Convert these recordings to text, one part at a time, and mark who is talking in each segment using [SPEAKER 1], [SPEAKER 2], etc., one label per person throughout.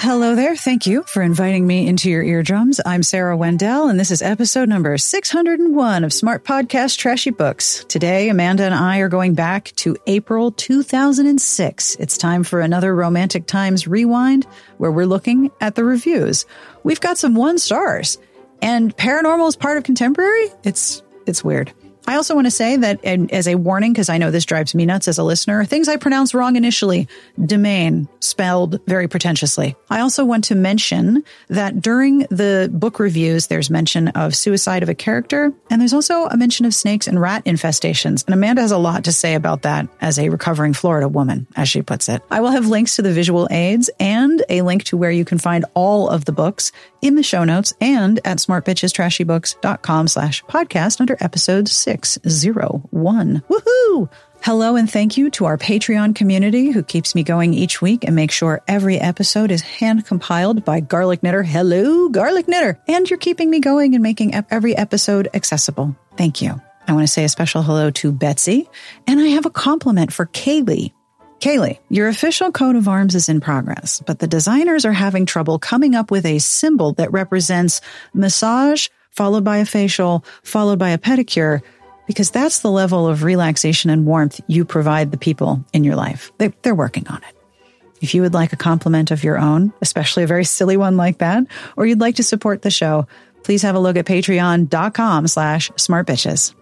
[SPEAKER 1] Hello there. Thank you for inviting me into your eardrums. I'm Sarah Wendell, and this is episode number 601 of Smart Podcast Trashy Books. Today, Amanda and I are going back to April 2006. It's time for another Romantic Times rewind where we're looking at the reviews. We've got some one stars, and paranormal is part of contemporary. It's, it's weird. I also want to say that as a warning, because I know this drives me nuts as a listener, things I pronounce wrong initially, demesne spelled very pretentiously. I also want to mention that during the book reviews, there's mention of suicide of a character, and there's also a mention of snakes and rat infestations. And Amanda has a lot to say about that as a recovering Florida woman, as she puts it. I will have links to the visual aids and a link to where you can find all of the books in the show notes and at smartbitchestrashybooks.com slash podcast under episode 601. Woohoo! Hello and thank you to our Patreon community who keeps me going each week and makes sure every episode is hand compiled by Garlic Knitter. Hello, Garlic Knitter. And you're keeping me going and making every episode accessible. Thank you. I want to say a special hello to Betsy, and I have a compliment for Kaylee. Kaylee, your official coat of arms is in progress, but the designers are having trouble coming up with a symbol that represents massage followed by a facial, followed by a pedicure, because that's the level of relaxation and warmth you provide the people in your life. They, are working on it. If you would like a compliment of your own, especially a very silly one like that, or you'd like to support the show, please have a look at patreon.com slash smartbitches.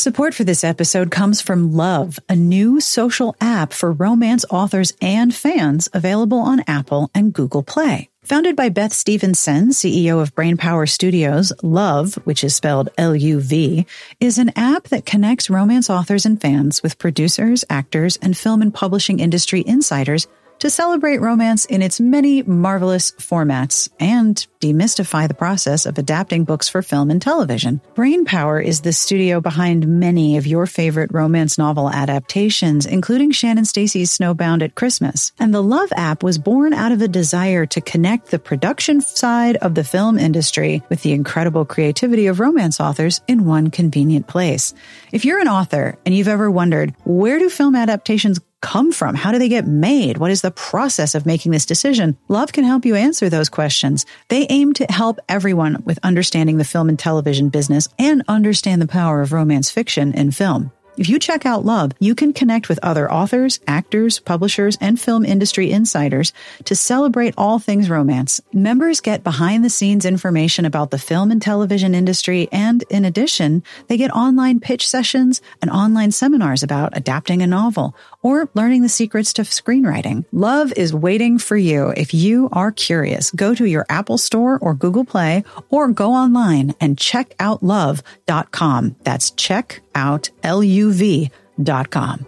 [SPEAKER 1] Support for this episode comes from LUV, a new social app for romance authors and fans available on Apple and Google Play. Founded by Beth Stevenson, CEO of Brainpower Studios, LUV, which is spelled L-U-V, is an app that connects romance authors and fans with producers, actors, and film and publishing industry insiders to celebrate romance in its many marvelous formats and demystify the process of adapting books for film and television. Brainpower is the studio behind many of your favorite romance novel adaptations, including Shannon Stacy's Snowbound at Christmas. And the LUV app was born out of a desire to connect the production side of the film industry with the incredible creativity of romance authors in one convenient place. If you're an author and you've ever wondered, where do film adaptations come from? How do they get made? What is the process of making this decision? LUV can help you answer those questions. They aim to help everyone with understanding the film and television business and understand the power of romance fiction in film. If you check out LUV, you can connect with other authors, actors, publishers, and film industry insiders to celebrate all things romance. Members get behind the scenes information about the film and television industry, and in addition, they get online pitch sessions and online seminars about adapting a novel or learning the secrets to screenwriting. LUV is waiting for you. If you are curious, go to your Apple Store or Google Play or go online and check out love.com. That's check out L-U-V.com.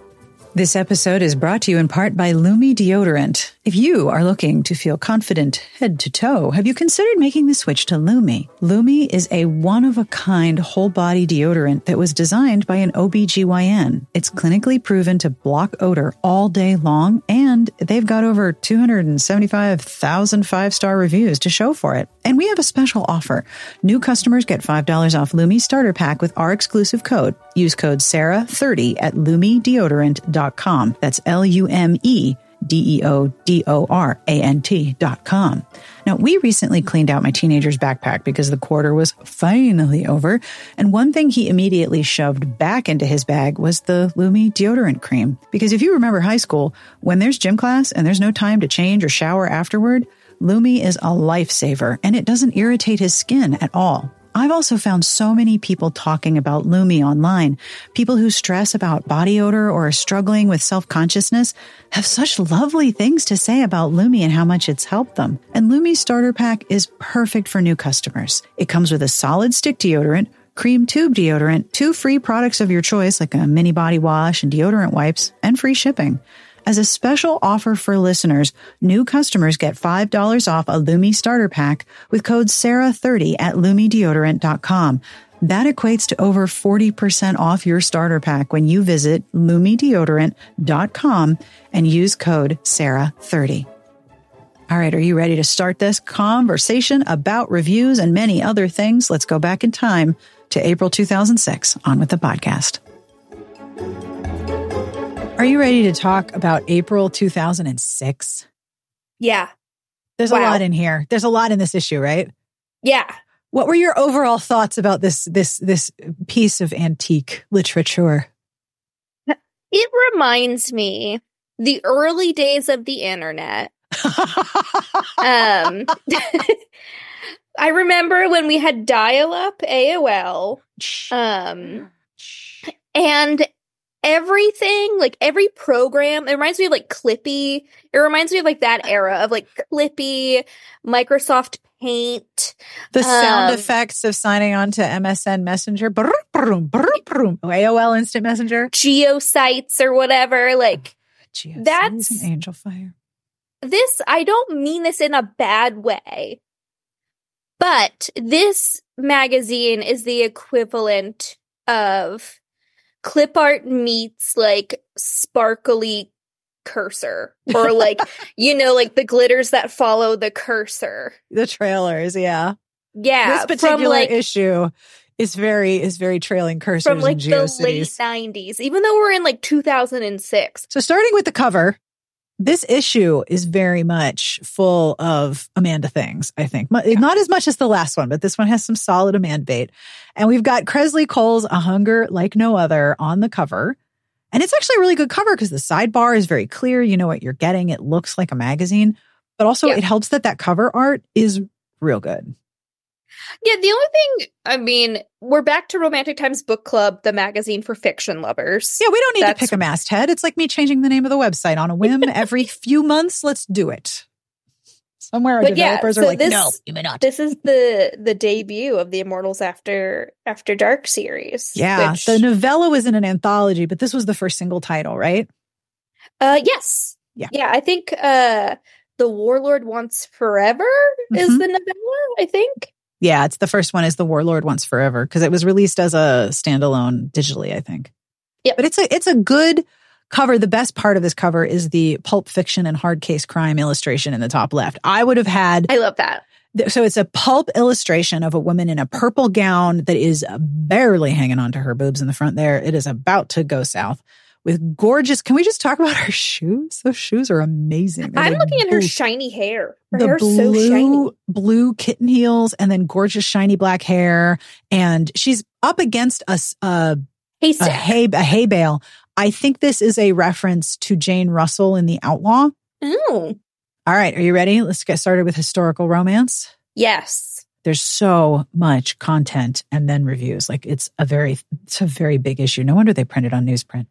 [SPEAKER 1] This episode is brought to you in part by Lume Deodorant. If you are looking to feel confident head to toe, have you considered making the switch to Lume? Lume is a one of a kind whole body deodorant that was designed by an OBGYN. It's clinically proven to block odor all day long, and they've got over 275,000 five star reviews to show for it. And we have a special offer. New customers get $5 off Lume starter pack with our exclusive code. Use code SARAH30 at lumedeodorant.com. That's L U M E D E O D O R A N T dot com. Now, we recently cleaned out my teenager's backpack because the quarter was finally over. And one thing he immediately shoved back into his bag was the Lume deodorant cream. Because if you remember high school, when there's gym class and there's no time to change or shower afterward, Lume is a lifesaver and it doesn't irritate his skin at all. I've also found so many people talking about Lume online. People who stress about body odor or are struggling with self-consciousness have such lovely things to say about Lume and how much it's helped them. And Lume starter pack is perfect for new customers. It comes with a solid stick deodorant, cream tube deodorant, two free products of your choice like a mini body wash and deodorant wipes, and free shipping. As a special offer for listeners, new customers get $5 off a Lume starter pack with code SARAH30 at lumedeodorant.com. That equates to over 40% off your starter pack when you visit lumedeodorant.com and use code SARAH30. All right, are you ready to start this conversation about reviews and many other things? Let's go back in time to April 2006 on with the podcast. Are you ready to talk about April 2006?
[SPEAKER 2] Yeah.
[SPEAKER 1] There's a lot in here. There's a lot in this issue, right?
[SPEAKER 2] Yeah.
[SPEAKER 1] What were your overall thoughts about this this this piece of antique literature?
[SPEAKER 2] It reminds me the early days of the internet. Um I remember when we had dial up AOL um and everything like every program it reminds me of like Clippy. It reminds me of like that era of like Clippy, Microsoft Paint.
[SPEAKER 1] the sound
[SPEAKER 2] Um,
[SPEAKER 1] effects of signing on to MSN Messenger, brum, brum. AOL Instant Messenger,
[SPEAKER 2] geosites or whatever like
[SPEAKER 1] Geocities
[SPEAKER 2] That's-
[SPEAKER 1] and Angelfire.
[SPEAKER 2] this I don't mean this in a bad way. But this magazine is the equivalent of clip art meets like sparkly cursor or like you know like the glitters that follow the cursor.
[SPEAKER 1] The trailers, yeah.
[SPEAKER 2] Yeah,
[SPEAKER 1] this
[SPEAKER 2] from
[SPEAKER 1] particular
[SPEAKER 2] like
[SPEAKER 1] issue is very is very trailing cursors
[SPEAKER 2] from like the late 90s even though we're in like 2006.
[SPEAKER 1] So starting with the cover, this issue is very much full of Amanda things, I think. Mu- Not as much as the last one, but this one has some solid Amanda bait. And we've got Kresley Cole's A Hunger Like No Other on the cover. And it's actually a really good cover because the sidebar is very clear. You know what you're getting. It looks like a magazine, but also
[SPEAKER 2] Yeah.
[SPEAKER 1] it helps that that cover art is real good.
[SPEAKER 2] Yeah, the only thing I mean, we're back to Romantic Times Book Club, the magazine for fiction lovers.
[SPEAKER 1] Yeah, we don't need to pick a masthead. It's like me changing the name of the website on a whim every few months. Let's do it. Somewhere our
[SPEAKER 2] But yeah, so
[SPEAKER 1] are like,
[SPEAKER 2] this-
[SPEAKER 1] no, you may not.
[SPEAKER 2] This is the the debut of the Immortals After After Dark series.
[SPEAKER 1] Yeah,
[SPEAKER 2] which-
[SPEAKER 1] the novella was in an anthology, but this was the first single title, right?
[SPEAKER 2] uh yes.
[SPEAKER 1] Yeah.
[SPEAKER 2] Yeah, I think uh The Warlord Wants Forever is
[SPEAKER 1] Mhm.
[SPEAKER 2] the novella, I think.
[SPEAKER 1] Yeah, it's the first one is The Warlord Wants Forever because it was released as a standalone digitally, I think.
[SPEAKER 2] Yeah,
[SPEAKER 1] But it's a it's a good cover. The best part of this cover is the pulp fiction and hard case crime illustration in the top left. I would have had
[SPEAKER 2] I love that.
[SPEAKER 1] so it's a pulp illustration of a woman in a purple gown that is barely hanging onto her boobs in the front there. It is about to go south with gorgeous. Can we just talk about her shoes? Those shoes are amazing. They're
[SPEAKER 2] I'm
[SPEAKER 1] like
[SPEAKER 2] looking at her
[SPEAKER 1] blue-
[SPEAKER 2] shiny hair. Her
[SPEAKER 1] the
[SPEAKER 2] hair's
[SPEAKER 1] blue,
[SPEAKER 2] so shiny.
[SPEAKER 1] blue kitten heels and then gorgeous shiny black hair. And she's up against a, a,
[SPEAKER 2] Hey,
[SPEAKER 1] a hay, a hay bale. I think this is a reference to Jane Russell in The Outlaw.
[SPEAKER 2] Oh,
[SPEAKER 1] All right. Are you ready? Let's get started with historical romance.
[SPEAKER 2] yes.
[SPEAKER 1] There's so much content and then reviews. Like it's a very, it's a very big issue. No wonder they printed on newsprint.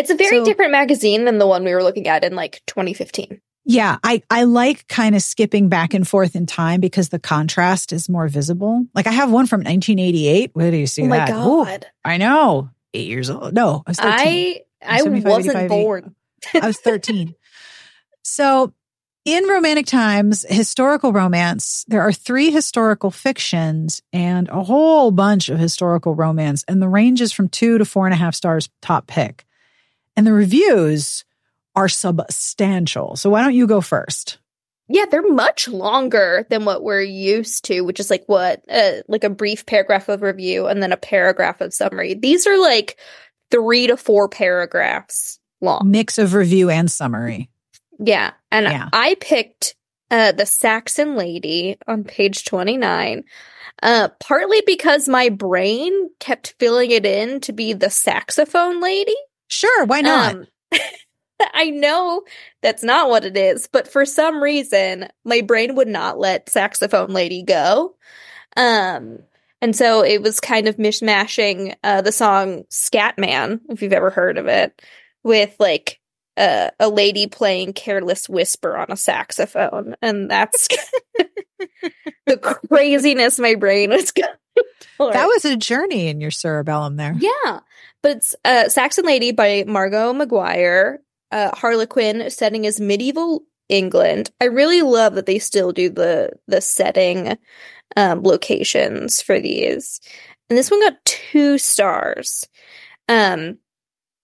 [SPEAKER 2] It's a very
[SPEAKER 1] So-
[SPEAKER 2] different magazine than the one we were looking at in like 2015.
[SPEAKER 1] Yeah, I, I like kind of skipping back and forth in time because the contrast is more visible. Like I have one from 1988. Where do you see
[SPEAKER 2] oh my
[SPEAKER 1] that? Ooh,
[SPEAKER 2] god.
[SPEAKER 1] I know. Eight years old. No, I was 13.
[SPEAKER 2] I I wasn't born.
[SPEAKER 1] I was 13. So In romantic times, historical romance, there are three historical fictions and a whole bunch of historical romance, and the range is from two to four and a half stars top pick. And the reviews are substantial. So why don't you go first?
[SPEAKER 2] Yeah, they're much longer than what we're used to, which is like what, uh, like a brief paragraph of review and then a paragraph of summary. These are like three to four paragraphs long.
[SPEAKER 1] Mix of review and summary.
[SPEAKER 2] Yeah. And
[SPEAKER 1] Yeah.
[SPEAKER 2] I picked uh, the Saxon Lady on page 29, uh, partly because my brain kept filling it in to be the saxophone lady.
[SPEAKER 1] Sure, why not?
[SPEAKER 2] Um, I know that's not what it is, but for some reason, my brain would not let saxophone lady go. Um, and so it was kind of mishmashing uh, the song Scatman, if you've ever heard of it, with like uh, a lady playing Careless Whisper on a saxophone. And that's the craziness my brain was going
[SPEAKER 1] that was a journey in your cerebellum there.
[SPEAKER 2] Yeah, but it's uh, Saxon Lady by Margo Maguire, Uh, Harlequin setting is medieval England. I really love that they still do the the setting um, locations for these. And this one got two stars. Um,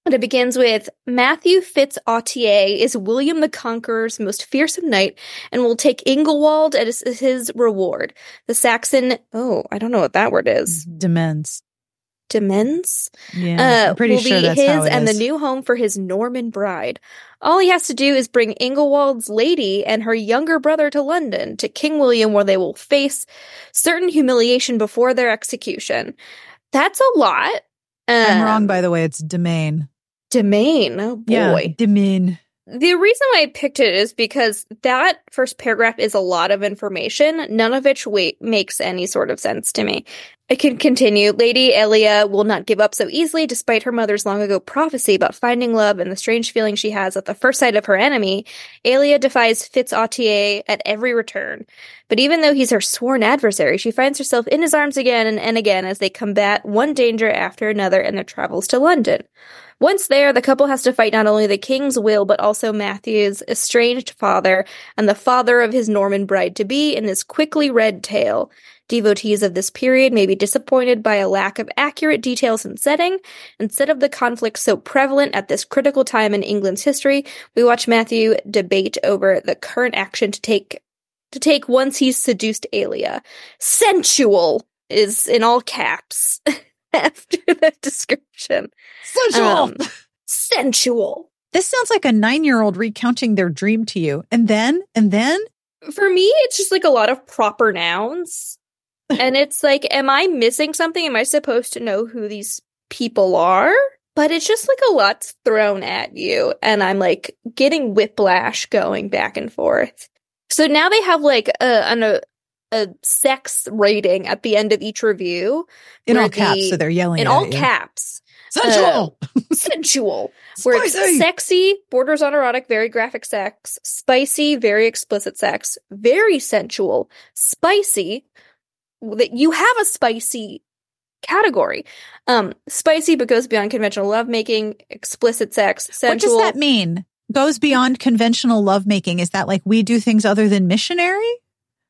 [SPEAKER 2] and it begins with Matthew Fitz Autier is William the Conqueror's most fearsome knight and will take Ingolwald as his reward. The Saxon, oh, I don't know what that word is.
[SPEAKER 1] Demens.
[SPEAKER 2] Demens?
[SPEAKER 1] Yeah,
[SPEAKER 2] uh,
[SPEAKER 1] I'm pretty
[SPEAKER 2] will
[SPEAKER 1] sure
[SPEAKER 2] be
[SPEAKER 1] that's
[SPEAKER 2] his
[SPEAKER 1] how it
[SPEAKER 2] and
[SPEAKER 1] is.
[SPEAKER 2] the new home for his Norman bride. All he has to do is bring Ingolwald's lady and her younger brother to London to King William, where they will face certain humiliation before their execution. That's a lot.
[SPEAKER 1] I'm wrong,
[SPEAKER 2] Um,
[SPEAKER 1] by the way. It's demesne.
[SPEAKER 2] Domain. Oh boy.
[SPEAKER 1] Yeah, demesne.
[SPEAKER 2] The reason why I picked it is because that first paragraph is a lot of information, none of which wait, makes any sort of sense to me. I can continue. Lady Elia will not give up so easily despite her mother's long ago prophecy about finding love and the strange feeling she has at the first sight of her enemy. Elia defies Fitz Autier at every return. But even though he's her sworn adversary, she finds herself in his arms again and, and again as they combat one danger after another in their travels to London. Once there, the couple has to fight not only the king's will, but also Matthew's estranged father and the father of his Norman bride to be in this quickly read tale. Devotees of this period may be disappointed by a lack of accurate details and setting. Instead of the conflict so prevalent at this critical time in England's history, we watch Matthew debate over the current action to take to take once he's seduced Alia. Sensual is in all caps after that description.
[SPEAKER 1] Sensual.
[SPEAKER 2] Um, sensual.
[SPEAKER 1] this sounds like a nine year old recounting their dream to you. And then, and then,
[SPEAKER 2] For me, it's just like a lot of proper nouns. and it's like, am I missing something? Am I supposed to know who these people are? But it's just like a lot's thrown at you. And I'm like getting whiplash going back and forth. So now they have like a, an, a, a sex rating at the end of each review.
[SPEAKER 1] in all caps,
[SPEAKER 2] the-
[SPEAKER 1] so they're yelling
[SPEAKER 2] in
[SPEAKER 1] at
[SPEAKER 2] all
[SPEAKER 1] you.
[SPEAKER 2] caps.
[SPEAKER 1] Sensual.
[SPEAKER 2] sensual, where it's sexy, borders on erotic, very graphic sex, spicy, very explicit sex, very sensual, spicy. That you have a spicy category, um, spicy but goes beyond conventional lovemaking, explicit sex, sensual.
[SPEAKER 1] what does that mean? Goes beyond conventional lovemaking. Is that like we do things other than missionary?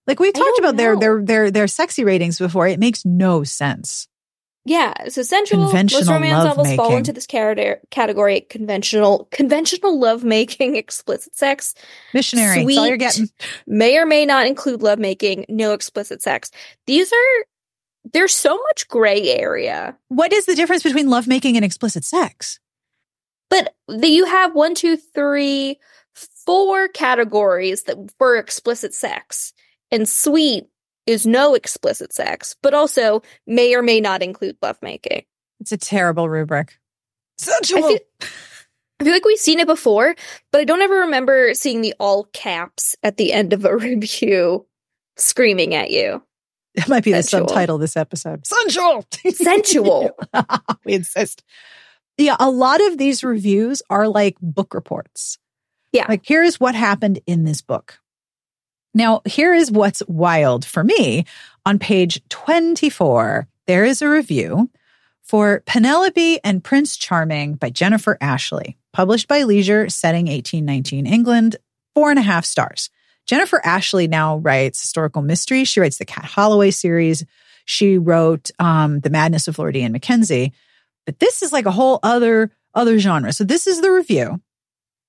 [SPEAKER 1] Like we talked about their
[SPEAKER 2] know.
[SPEAKER 1] their their their sexy ratings before. It makes no sense.
[SPEAKER 2] Yeah, so sensual. Most romance novels fall into this category. Category conventional, conventional lovemaking, explicit sex.
[SPEAKER 1] Missionary. That's all you're getting.
[SPEAKER 2] may or may not include lovemaking, no explicit sex. These are there's so much gray area.
[SPEAKER 1] What is the difference between lovemaking and explicit sex?
[SPEAKER 2] But the, you have one, two, three, four categories that for explicit sex. And sweet is no explicit sex, but also may or may not include lovemaking.
[SPEAKER 1] It's a terrible rubric.
[SPEAKER 2] I
[SPEAKER 1] Sensual.
[SPEAKER 2] feel, I feel like we've seen it before, but I don't ever remember seeing the all caps at the end of a review screaming at you.
[SPEAKER 1] That might be the subtitle of this episode. Sensual.
[SPEAKER 2] Sensual.
[SPEAKER 1] we insist. Yeah, a lot of these reviews are like book reports.
[SPEAKER 2] Yeah.
[SPEAKER 1] Like, here's what happened in this book. Now, here is what's wild for me. On page 24, there is a review for Penelope and Prince Charming by Jennifer Ashley, published by Leisure, setting 1819 England, four and a half stars. Jennifer Ashley now writes historical mysteries. She writes the Kat Holloway series. She wrote um, The Madness of Lord Ian Mackenzie. But this is like a whole other other genre. So this is the review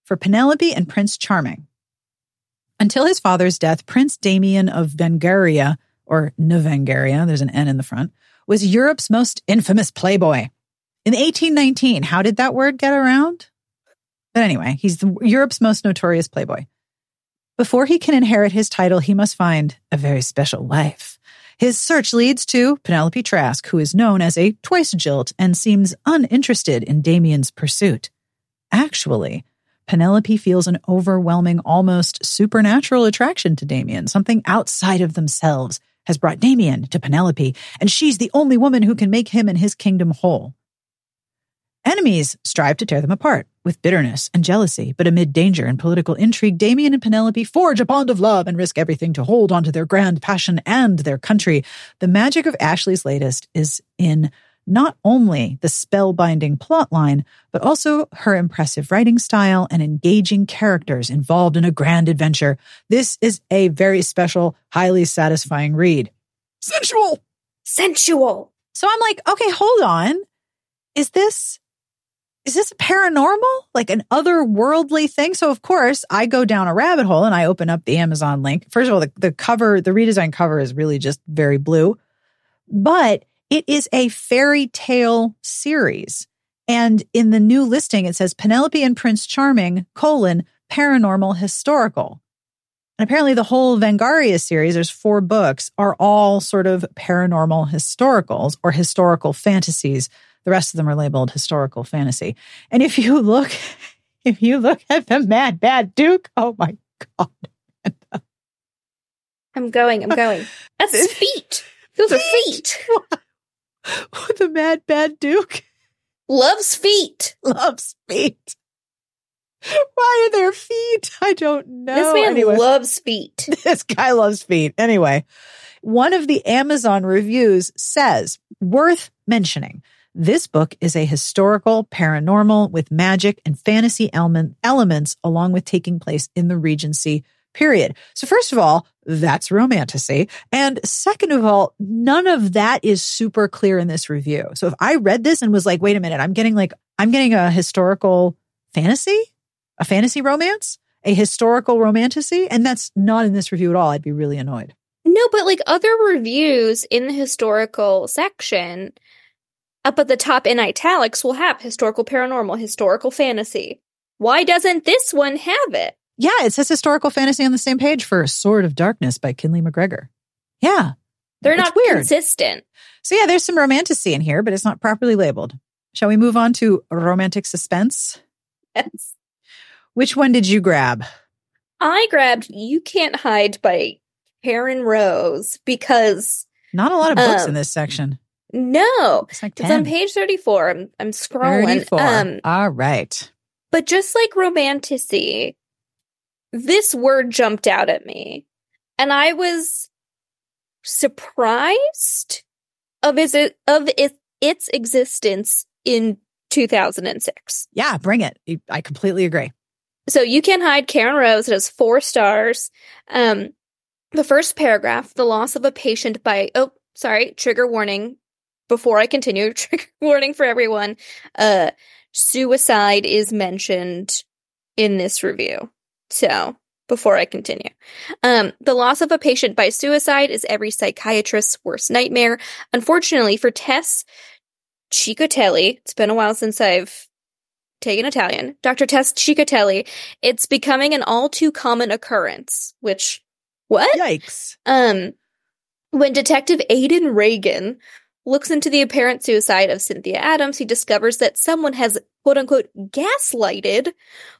[SPEAKER 1] for Penelope and Prince Charming. Until his father's death, Prince Damien of Vengaria, or Nvengaria, there's an N in the front, was Europe's most infamous playboy. In 1819, how did that word get around? But anyway, he's the, Europe's most notorious playboy. Before he can inherit his title, he must find a very special wife. His search leads to Penelope Trask, who is known as a twice jilt and seems uninterested in Damien's pursuit. Actually, Penelope feels an overwhelming, almost supernatural attraction to Damien. Something outside of themselves has brought Damien to Penelope, and she's the only woman who can make him and his kingdom whole. Enemies strive to tear them apart with bitterness and jealousy, but amid danger and political intrigue, Damien and Penelope forge a bond of love and risk everything to hold onto their grand passion and their country. The magic of Ashley's latest is in not only the spellbinding plotline, but also her impressive writing style and engaging characters involved in a grand adventure. This is a very special, highly satisfying read. Sensual!
[SPEAKER 2] Sensual.
[SPEAKER 1] So I'm like, okay, hold on. Is this is this a paranormal? Like an otherworldly thing? So of course I go down a rabbit hole and I open up the Amazon link. First of all, the, the cover, the redesigned cover is really just very blue, but it is a fairy tale series. And in the new listing, it says Penelope and Prince Charming, colon, paranormal historical. And apparently the whole Vengaria series, there's four books, are all sort of paranormal historicals or historical fantasies the rest of them are labeled historical fantasy. And if you look, if you look at the Mad Bad Duke, oh my God.
[SPEAKER 2] I'm going, I'm going. That's feet. Those are feet.
[SPEAKER 1] the Mad Bad Duke
[SPEAKER 2] loves feet.
[SPEAKER 1] Loves feet. Why are there feet? I don't know.
[SPEAKER 2] This man
[SPEAKER 1] anyway,
[SPEAKER 2] loves feet.
[SPEAKER 1] This guy loves feet. Anyway, one of the Amazon reviews says, worth mentioning. This book is a historical paranormal with magic and fantasy element, elements, along with taking place in the Regency period. So, first of all, that's romantasy. And second of all, none of that is super clear in this review. So, if I read this and was like, wait a minute, I'm getting like, I'm getting a historical fantasy, a fantasy romance, a historical romantasy, and that's not in this review at all, I'd be really annoyed.
[SPEAKER 2] No, but like other reviews in the historical section up at the top in italics will have historical paranormal, historical fantasy. Why doesn't this one have it?
[SPEAKER 1] Yeah, it says historical fantasy on the same page for Sword of Darkness by Kinley MacGregor. Yeah.
[SPEAKER 2] They're
[SPEAKER 1] It's
[SPEAKER 2] not
[SPEAKER 1] weird.
[SPEAKER 2] consistent.
[SPEAKER 1] So yeah, there's some romantasy in here, but it's not properly labeled. Shall we move on to romantic suspense?
[SPEAKER 2] Yes.
[SPEAKER 1] Which one did you grab?
[SPEAKER 2] I grabbed You Can't Hide by Karen Rose because
[SPEAKER 1] Not a lot of books
[SPEAKER 2] Um,
[SPEAKER 1] in this section.
[SPEAKER 2] no,
[SPEAKER 1] It's like
[SPEAKER 2] it's on page 34. I'm, I'm scrolling.
[SPEAKER 1] 34.
[SPEAKER 2] Um,
[SPEAKER 1] All right.
[SPEAKER 2] But just like romantasy, this word jumped out at me. And I was surprised of its of its, its existence in 2006.
[SPEAKER 1] Yeah, bring it. I completely agree.
[SPEAKER 2] So you can hide Karen Rose. It has four stars. Um, the first paragraph: the loss of a patient by oh, sorry, trigger warning. Before I continue, trigger warning for everyone. Uh, suicide is mentioned in this review. So before I continue, um, the loss of a patient by suicide is every psychiatrist's worst nightmare. Unfortunately for Tess Ciccotelli, it's been a while since I've taken Italian. Dr. Tess Ciccotelli, it's becoming an all too common occurrence. Which what?
[SPEAKER 1] Yikes.
[SPEAKER 2] Um, when Detective Aidan Reagan looks into the apparent suicide of Cynthia Adams, he discovers that someone has quote unquote gaslighted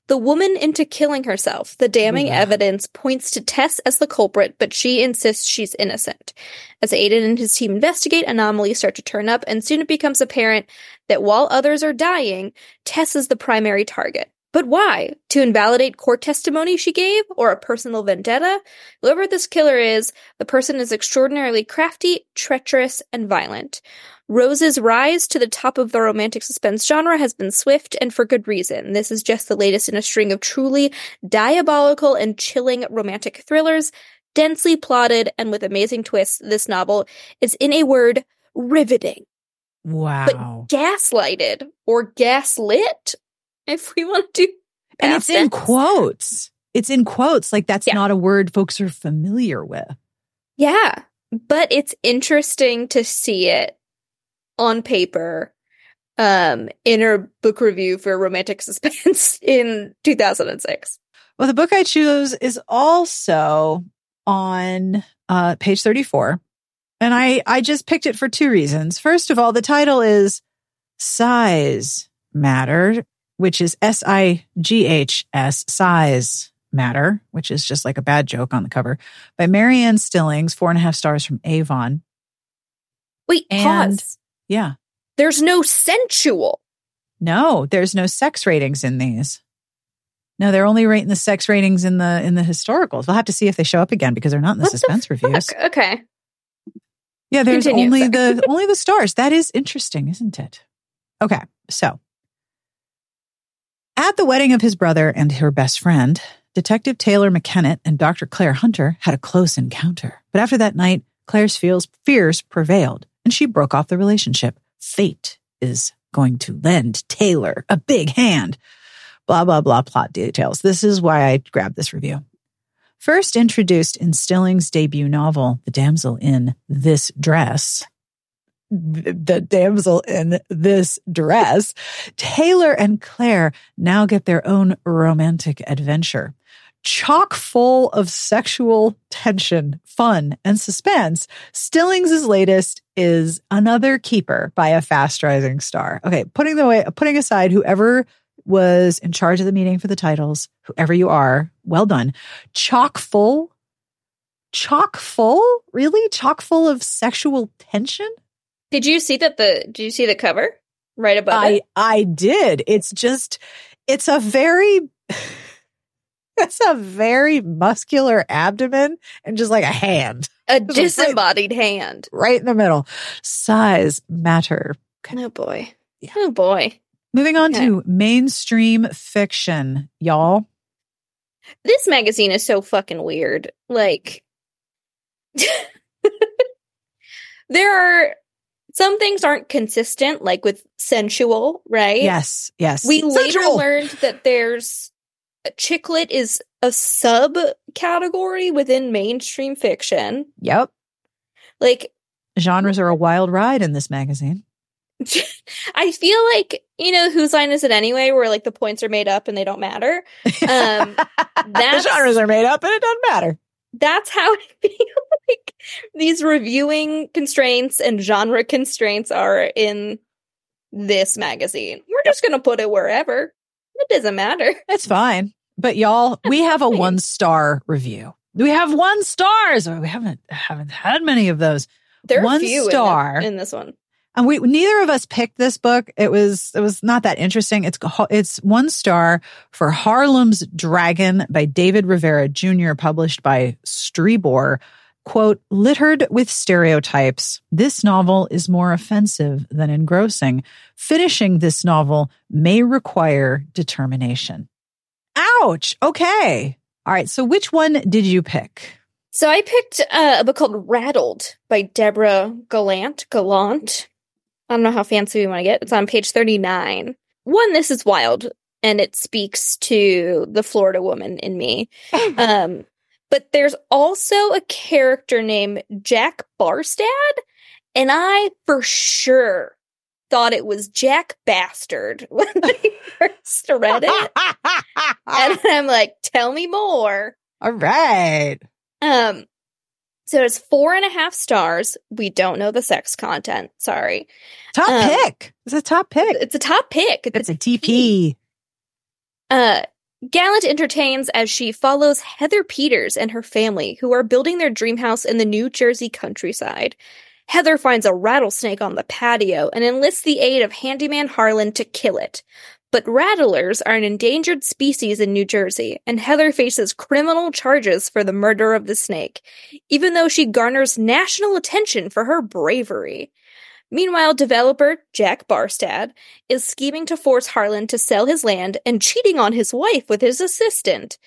[SPEAKER 2] the woman into killing herself. The damning
[SPEAKER 1] Ooh.
[SPEAKER 2] evidence points to Tess as the culprit, but she insists she's innocent. As Aidan and his team investigate, anomalies start to turn up, and soon it becomes apparent that while others are dying, Tess is the primary target. But why? To invalidate court testimony she gave or a personal vendetta? Whoever this killer is, the person is extraordinarily crafty, treacherous, and violent. Rose's rise to the top of the romantic suspense genre has been swift and for good reason. This is just the latest in a string of truly diabolical and chilling romantic thrillers, densely plotted and with amazing twists. This novel is, in a word, riveting,
[SPEAKER 1] Wow.
[SPEAKER 2] but gaslighted or gaslit, if we want to do
[SPEAKER 1] and it's in quotes. It's in quotes. Like that's
[SPEAKER 2] Yeah.
[SPEAKER 1] not a word folks are familiar with.
[SPEAKER 2] Yeah, but it's interesting to see it on paper um in her book review for romantic suspense in 2006.
[SPEAKER 1] Well, the book I choose is also on uh, page 34. And I, I just picked it for two reasons. First of all, the title is Size Matter, which is S I G H S, Sighs Matter, which is just like a bad joke on the cover by Marianne Stillings, four and a half stars from Avon.
[SPEAKER 2] Wait,
[SPEAKER 1] And-
[SPEAKER 2] pause.
[SPEAKER 1] Yeah.
[SPEAKER 2] There's no sensual.
[SPEAKER 1] No, there's no sex ratings in these. No, they're only rating the sex ratings in the in the historicals. We'll have to see if they show up again because they're not in the
[SPEAKER 2] What the
[SPEAKER 1] suspense reviews.
[SPEAKER 2] Okay.
[SPEAKER 1] Yeah, there's
[SPEAKER 2] Continue,
[SPEAKER 1] only
[SPEAKER 2] sorry.
[SPEAKER 1] the only the stars. That is interesting, isn't it? Okay, so at the wedding of his brother and her best friend, Detective Taylor McKennett and Dr. Claire Hunter had a close encounter. But after that night, Claire's fears prevailed, and she broke off the relationship. Fate is going to lend Taylor a big hand. Blah blah blah. Plot details. This is why I grabbed this review. First introduced in Stillings' debut novel, The Damsel in This Dress, the damsel in this dress, Taylor and Claire now get their own romantic adventure. Chock full of sexual tension, fun, and suspense, Stillings' latest is Another Keeper by a fast rising star. Okay, putting the way putting aside whoever was in charge of the meeting for the titles, whoever you are, well done. Chock full? Chock full? Really? Chock full of sexual tension?
[SPEAKER 2] Did you see that the did you see the cover right above
[SPEAKER 1] I
[SPEAKER 2] it?
[SPEAKER 1] I did. It's just it's a very it's a very muscular abdomen and just like a hand
[SPEAKER 2] A
[SPEAKER 1] right-
[SPEAKER 2] disembodied hand.
[SPEAKER 1] right in the middle. Sighs matter.
[SPEAKER 2] Oh boy.
[SPEAKER 1] Yeah.
[SPEAKER 2] Oh boy.
[SPEAKER 1] Moving on
[SPEAKER 2] Okay.
[SPEAKER 1] to mainstream fiction, y'all.
[SPEAKER 2] This magazine is so fucking weird. Like there are some things aren't consistent, like with sensual, right?
[SPEAKER 1] Yes, yes.
[SPEAKER 2] We later learned that there's chick lit is a subcategory within mainstream fiction.
[SPEAKER 1] Yep.
[SPEAKER 2] Like
[SPEAKER 1] Genres are a wild ride in this magazine.
[SPEAKER 2] I feel like, you know, whose line is it anyway, where like the points are made up and they don't matter. Um,
[SPEAKER 1] the genres are made up and it doesn't matter.
[SPEAKER 2] That's how I feel like these reviewing constraints and genre constraints are in this magazine. We're just going to put it wherever. It doesn't matter.
[SPEAKER 1] It's fine. But y'all, we have a one star review. We have one stars. We haven't haven't had many of those.
[SPEAKER 2] There are
[SPEAKER 1] One
[SPEAKER 2] few in the-
[SPEAKER 1] star.
[SPEAKER 2] in this one.
[SPEAKER 1] And we neither of us picked this book. It was it was not that interesting. It's it's one star for Harlem's Dragon by David Rivera Jr. published by Strebor. Quote, littered with stereotypes, this novel is more offensive than engrossing. Finishing this novel may require determination. Ouch. Okay. All right. So which one did you pick?
[SPEAKER 2] So I picked uh, a book called Rattled by Deborah Galant. Galant. I don't know how fancy we want to get. It's on page 39. One, this is wild, and it speaks to the Florida woman in me. Um, but there's also a character named Jack Barstad, and I for sure thought it was Jack Bastard when I first read it. and I'm like, tell me more.
[SPEAKER 1] All right.
[SPEAKER 2] Um, so it's four and a half stars. We don't know the sex content. Sorry.
[SPEAKER 1] Top
[SPEAKER 2] Um,
[SPEAKER 1] pick. It's a top pick.
[SPEAKER 2] It's a top pick.
[SPEAKER 1] It's a TP.
[SPEAKER 2] Uh, Galant entertains as she follows Heather Peters and her family, who are building their dream house in the New Jersey countryside. Heather finds a rattlesnake on the patio and enlists the aid of handyman Harlan to kill it. But rattlers are an endangered species in New Jersey, and Heather faces criminal charges for the murder of the snake, even though she garners national attention for her bravery. Meanwhile, developer Jack Barstad is scheming to force Harlan to sell his land and cheating on his wife with his assistant.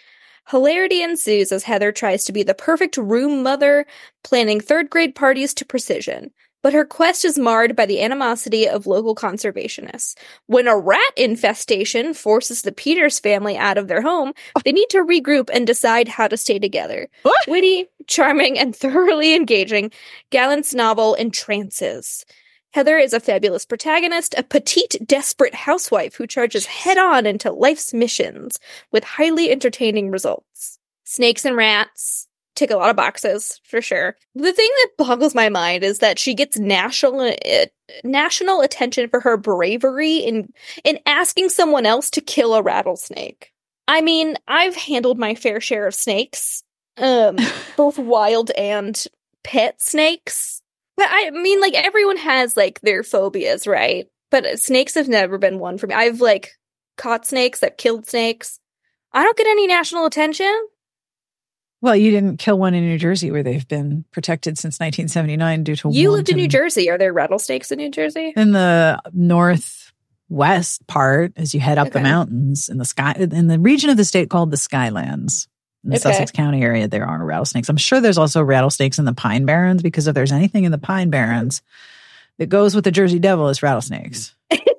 [SPEAKER 2] Hilarity ensues as Heather tries to be the perfect room mother, planning third grade parties to precision. But her quest is marred by the animosity of local conservationists. When a rat infestation forces the Peters family out of their home, oh. they need to regroup and decide how to stay together.
[SPEAKER 1] What?
[SPEAKER 2] Witty, charming, and thoroughly engaging, Galant's novel entrances. Heather is a fabulous protagonist, a petite, desperate housewife who charges head on into life's missions with highly entertaining results. Snakes and rats tick a lot of boxes for sure. The thing that boggles my mind is that she gets national uh, national attention for her bravery in in asking someone else to kill a rattlesnake. I mean, I've handled my fair share of snakes, um, both wild and pet snakes. But I mean, like everyone has like their phobias, right? But snakes have never been one for me. I've like caught snakes, I've killed snakes. I don't get any national attention.
[SPEAKER 1] Well, you didn't kill one in New Jersey where they've been protected since 1979 due to
[SPEAKER 2] You lived in New Jersey. Are there rattlesnakes in New Jersey?
[SPEAKER 1] in the northwest part as you head up the mountains in the sky in the region of the state called the Skylands. In the
[SPEAKER 2] Okay.
[SPEAKER 1] Sussex County area, there are rattlesnakes. I'm sure there's also rattlesnakes in the Pine Barrens because if there's anything in the Pine Barrens that goes with the Jersey Devil, it's rattlesnakes.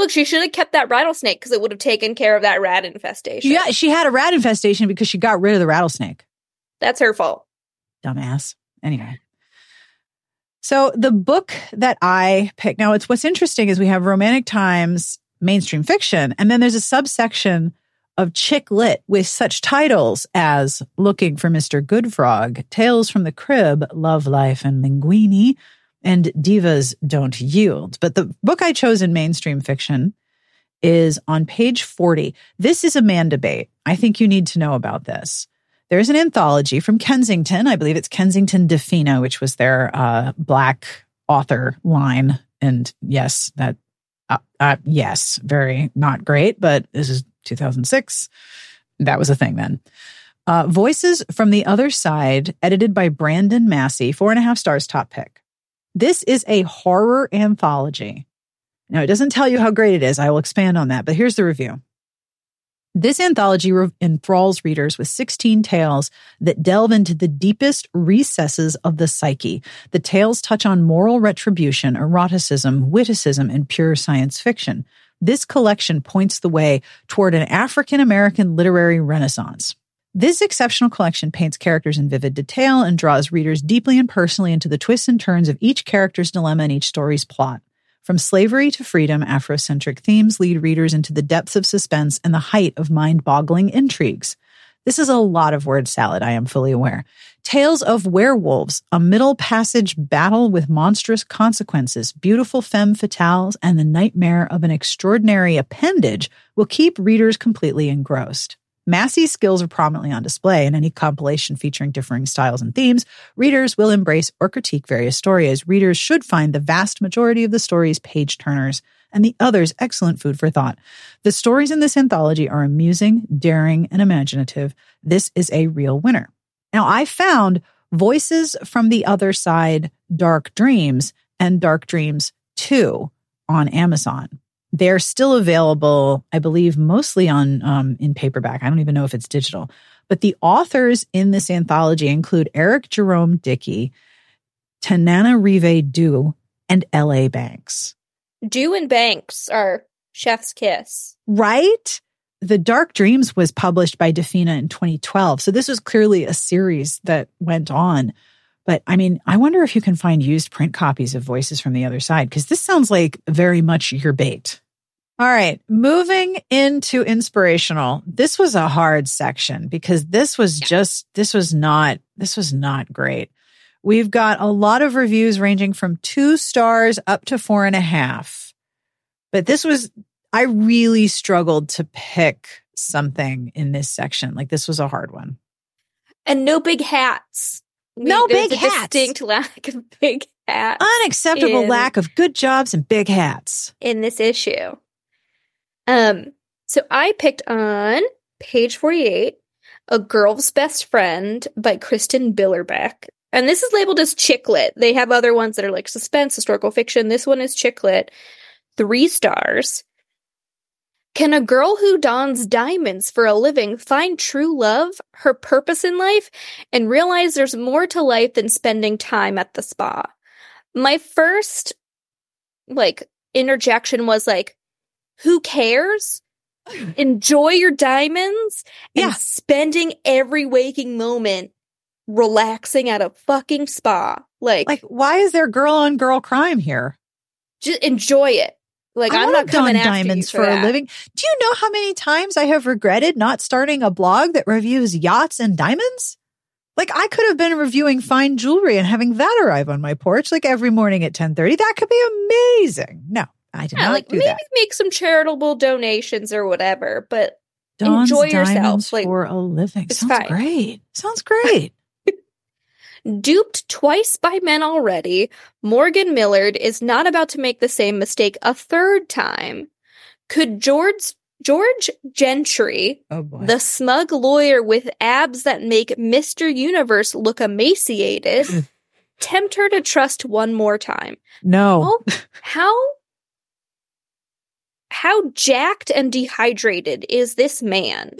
[SPEAKER 2] Look, she should have kept that rattlesnake because it would have taken care of that rat infestation.
[SPEAKER 1] Yeah, she had a rat infestation because she got rid of the rattlesnake.
[SPEAKER 2] That's her fault.
[SPEAKER 1] dumbass. Anyway. So the book that I picked now, it's what's interesting is we have romantic times, mainstream fiction, and then there's a subsection of chick lit with such titles as Looking for Mr. Goodfrog, Tales from the Crib, Love Life and Linguini, and Divas Don't Yield. But the book I chose in mainstream fiction is on page 40. This is a man debate. I think you need to know about this. There's an anthology from Kensington. I believe it's Kensington Dafina, which was their uh, black author line. And yes, that, uh, uh, yes, very not great, but this is 2006. That was a thing then. Uh, Voices from the Other Side, edited by Brandon Massey, four and a half stars top pick. This is a horror anthology. Now, it doesn't tell you how great it is. I will expand on that, but here's the review. This anthology enthralls readers with 16 tales that delve into the deepest recesses of the psyche. The tales touch on moral retribution, eroticism, witticism, and pure science fiction. This collection points the way toward an African American literary renaissance. This exceptional collection paints characters in vivid detail and draws readers deeply and personally into the twists and turns of each character's dilemma and each story's plot. From slavery to freedom, Afrocentric themes lead readers into the depths of suspense and the height of mind boggling intrigues. This is a lot of word salad, I am fully aware. Tales of werewolves, a middle passage battle with monstrous consequences, beautiful femme fatales, and the nightmare of an extraordinary appendage will keep readers completely engrossed. Massey's skills are prominently on display in any compilation featuring differing styles and themes. Readers will embrace or critique various stories. Readers should find the vast majority of the stories page turners and the others excellent food for thought. The stories in this anthology are amusing, daring, and imaginative. This is a real winner. Now, I found Voices from the Other Side, Dark Dreams, and Dark Dreams 2 on Amazon. They're still available, I believe, mostly on um, in paperback. I don't even know if it's digital. But the authors in this anthology include Eric Jerome Dickey, Tananarive Due, and L.A. Banks.
[SPEAKER 2] Due and Banks are Chef's Kiss.
[SPEAKER 1] Right? The Dark Dreams was published by Dafina in 2012. So this was clearly a series that went on. But I mean, I wonder if you can find used print copies of Voices from the Other Side, because this sounds like very much your bait. All right, moving into inspirational. This was a hard section because this was just, this was not, this was not great. We've got a lot of reviews ranging from two stars up to four and a half. But this was, I really struggled to pick something in this section. Like this was a hard one.
[SPEAKER 2] And no big hats.
[SPEAKER 1] No big hats.
[SPEAKER 2] Distinct lack of big hats
[SPEAKER 1] Unacceptable
[SPEAKER 2] in-
[SPEAKER 1] lack of good jobs and big hats.
[SPEAKER 2] in this issue. Um, so I picked on page 48, A Girl's Best Friend by Kristin Billerbeck. And this is labeled as chick lit. They have other ones that are like suspense, historical fiction. This one is chick lit. Three stars. Can a girl who dons diamonds for a living find true love, her purpose in life, and realize there's more to life than spending time at the spa? My first, like, interjection was like, who cares? Enjoy your diamonds and
[SPEAKER 1] Yeah.
[SPEAKER 2] spending every waking moment relaxing at a fucking spa. Like,
[SPEAKER 1] Like, why is there girl on girl crime here?
[SPEAKER 2] just enjoy it. Like,
[SPEAKER 1] I
[SPEAKER 2] I'm not coming after
[SPEAKER 1] diamonds for,
[SPEAKER 2] for,
[SPEAKER 1] a living. Do you know how many times I have regretted not starting a blog that reviews yachts and diamonds? Like I could have been reviewing fine jewelry and having that arrive on my porch like every morning at 10:30. That could be amazing. No, I did
[SPEAKER 2] Yeah,
[SPEAKER 1] not
[SPEAKER 2] like
[SPEAKER 1] do
[SPEAKER 2] maybe
[SPEAKER 1] that.
[SPEAKER 2] make some charitable donations or whatever, but
[SPEAKER 1] Don's
[SPEAKER 2] enjoy yourself, like,
[SPEAKER 1] for a living.
[SPEAKER 2] it's
[SPEAKER 1] Sounds
[SPEAKER 2] fine.
[SPEAKER 1] great. Sounds great.
[SPEAKER 2] Duped twice by men already, Morgan Millard is not about to make the same mistake a third time. Could George George Gentry,
[SPEAKER 1] oh
[SPEAKER 2] the smug lawyer with abs that make Mr. Universe look emaciated, tempt her to trust one more time?
[SPEAKER 1] no.
[SPEAKER 2] Oh, how how jacked and dehydrated is this man?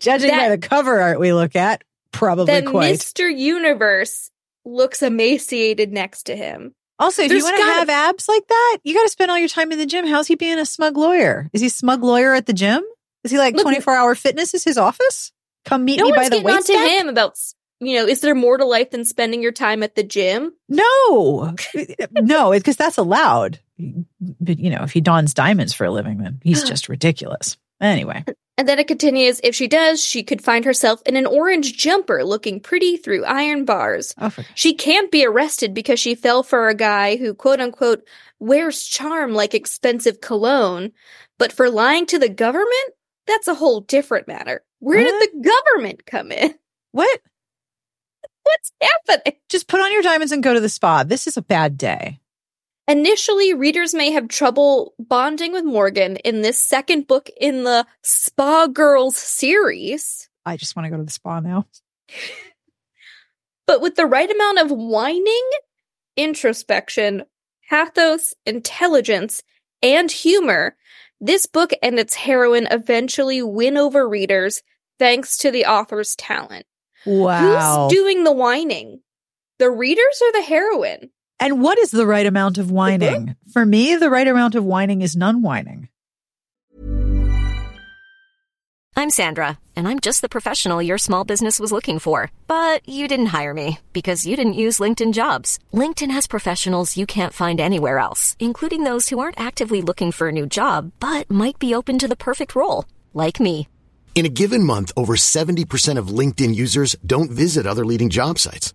[SPEAKER 1] Judging by the cover art we look at, probably
[SPEAKER 2] that
[SPEAKER 1] quite.
[SPEAKER 2] Mr. Universe looks emaciated next to him.
[SPEAKER 1] Also, if
[SPEAKER 2] There's
[SPEAKER 1] you want to
[SPEAKER 2] gotta-
[SPEAKER 1] have abs like that, you got to spend all your time in the gym. How's he being a smug lawyer? Is he smug lawyer at the gym? Is he like 24 hour fitness is his office? Come meet
[SPEAKER 2] no
[SPEAKER 1] me by the
[SPEAKER 2] on to him about you know is there more to life than spending your time at the gym
[SPEAKER 1] No, no, because that's allowed. But you know, if he dons diamonds for a living, then he's just ridiculous. Anyway,
[SPEAKER 2] and then it continues if she does she could find herself in an orange jumper looking pretty through iron bars
[SPEAKER 1] oh,
[SPEAKER 2] she can't be arrested because she fell for a guy who quote unquote wears charm like expensive cologne but for lying to the government that's a whole different matter where
[SPEAKER 1] What?
[SPEAKER 2] did the government come in
[SPEAKER 1] what?
[SPEAKER 2] what's happening
[SPEAKER 1] Just put on your diamonds and go to the spa. This is a bad day.
[SPEAKER 2] Initially, readers may have trouble bonding with Morgan in this second book in the Spa Girls series,
[SPEAKER 1] I just want to go to the spa now.
[SPEAKER 2] but with the right amount of whining, introspection, pathos, intelligence, and humor, this book and its heroine eventually win over readers thanks to the author's talent.
[SPEAKER 1] Wow.
[SPEAKER 2] Who's doing the whining? The readers or the heroine?
[SPEAKER 1] And what is the right amount of mm-hmm. whining? For me, the right amount of whining is none whining.
[SPEAKER 3] I'm Sandra, and I'm just the professional your small business was looking for. But you didn't hire me because you didn't use LinkedIn jobs. LinkedIn has professionals you can't find anywhere else, including those who aren't actively looking for a new job but might be open to the perfect role, like me.
[SPEAKER 4] In a given month, over 70% of LinkedIn users don't visit other leading job sites.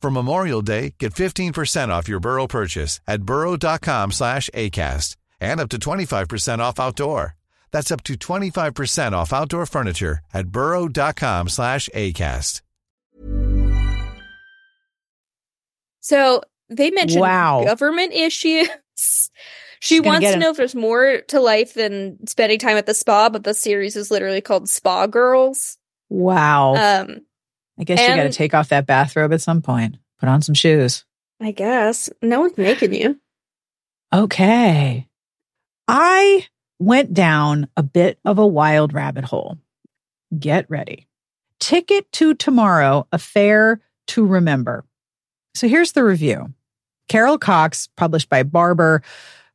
[SPEAKER 5] For Memorial Day, get 15% off your Burrow purchase at burrow.com slash ACAST and up to 25% off outdoor. That's up to 25% off outdoor furniture at burrow.com slash ACAST.
[SPEAKER 2] So they mentioned
[SPEAKER 1] Wow.
[SPEAKER 2] government issues. She
[SPEAKER 1] She's
[SPEAKER 2] wants to
[SPEAKER 1] him.
[SPEAKER 2] know if there's more to life than spending time at the spa, but the series is literally called Spa Girls.
[SPEAKER 1] Wow.
[SPEAKER 2] Um,
[SPEAKER 1] I guess you got to take off that bathrobe at some point. Put on some shoes.
[SPEAKER 2] I guess no one's making you.
[SPEAKER 1] Okay. I went down a bit of a wild rabbit hole. Get ready. Ticket to Tomorrow, a fair to remember. So here's the review. Carol Cox, published by Barbour,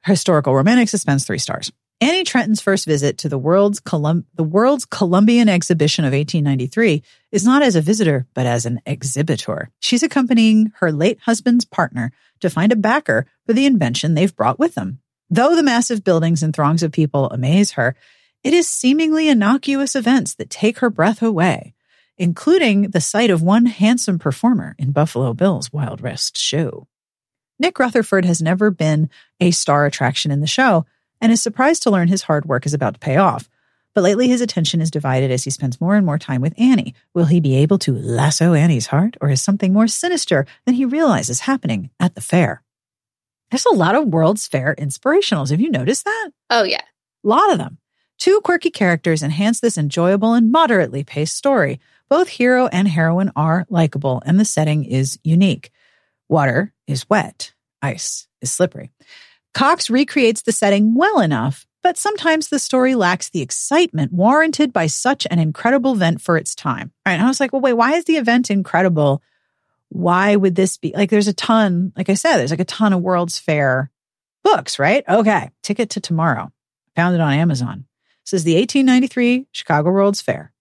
[SPEAKER 1] historical romantic suspense, three stars. Annie Trenton's first visit to the world's Colum- the world's Columbian exhibition of 1893 is not as a visitor, but as an exhibitor. She's accompanying her late husband's partner to find a backer for the invention they've brought with them. Though the massive buildings and throngs of people amaze her, It is seemingly innocuous events that take her breath away, including the sight of one handsome performer in Buffalo Bill's Wild West show. Nick Rutherford has never been a star attraction in the show and is surprised to learn his hard work is about to pay off. But lately his attention is divided as he spends more and more time with Annie. Will he be able to lasso Annie's heart or is something more sinister than he realizes happening at the fair? There's a lot of World's Fair inspirationals. Have you noticed that?
[SPEAKER 2] Oh, yeah.
[SPEAKER 1] A lot of them. Two quirky characters enhance this enjoyable and moderately paced story. Both hero and heroine are likable, and the setting is unique. Water is wet, ice is slippery. Cox recreates the setting well enough, but sometimes the story lacks the excitement warranted by such an incredible event for its time. Right. And I was like, well, wait, why is the event incredible? Why would this be like there's a ton, like I said, there's like a ton of World's Fair books, right? Okay. Ticket to Tomorrow. Found it on Amazon. This is the 1893 Chicago World's Fair.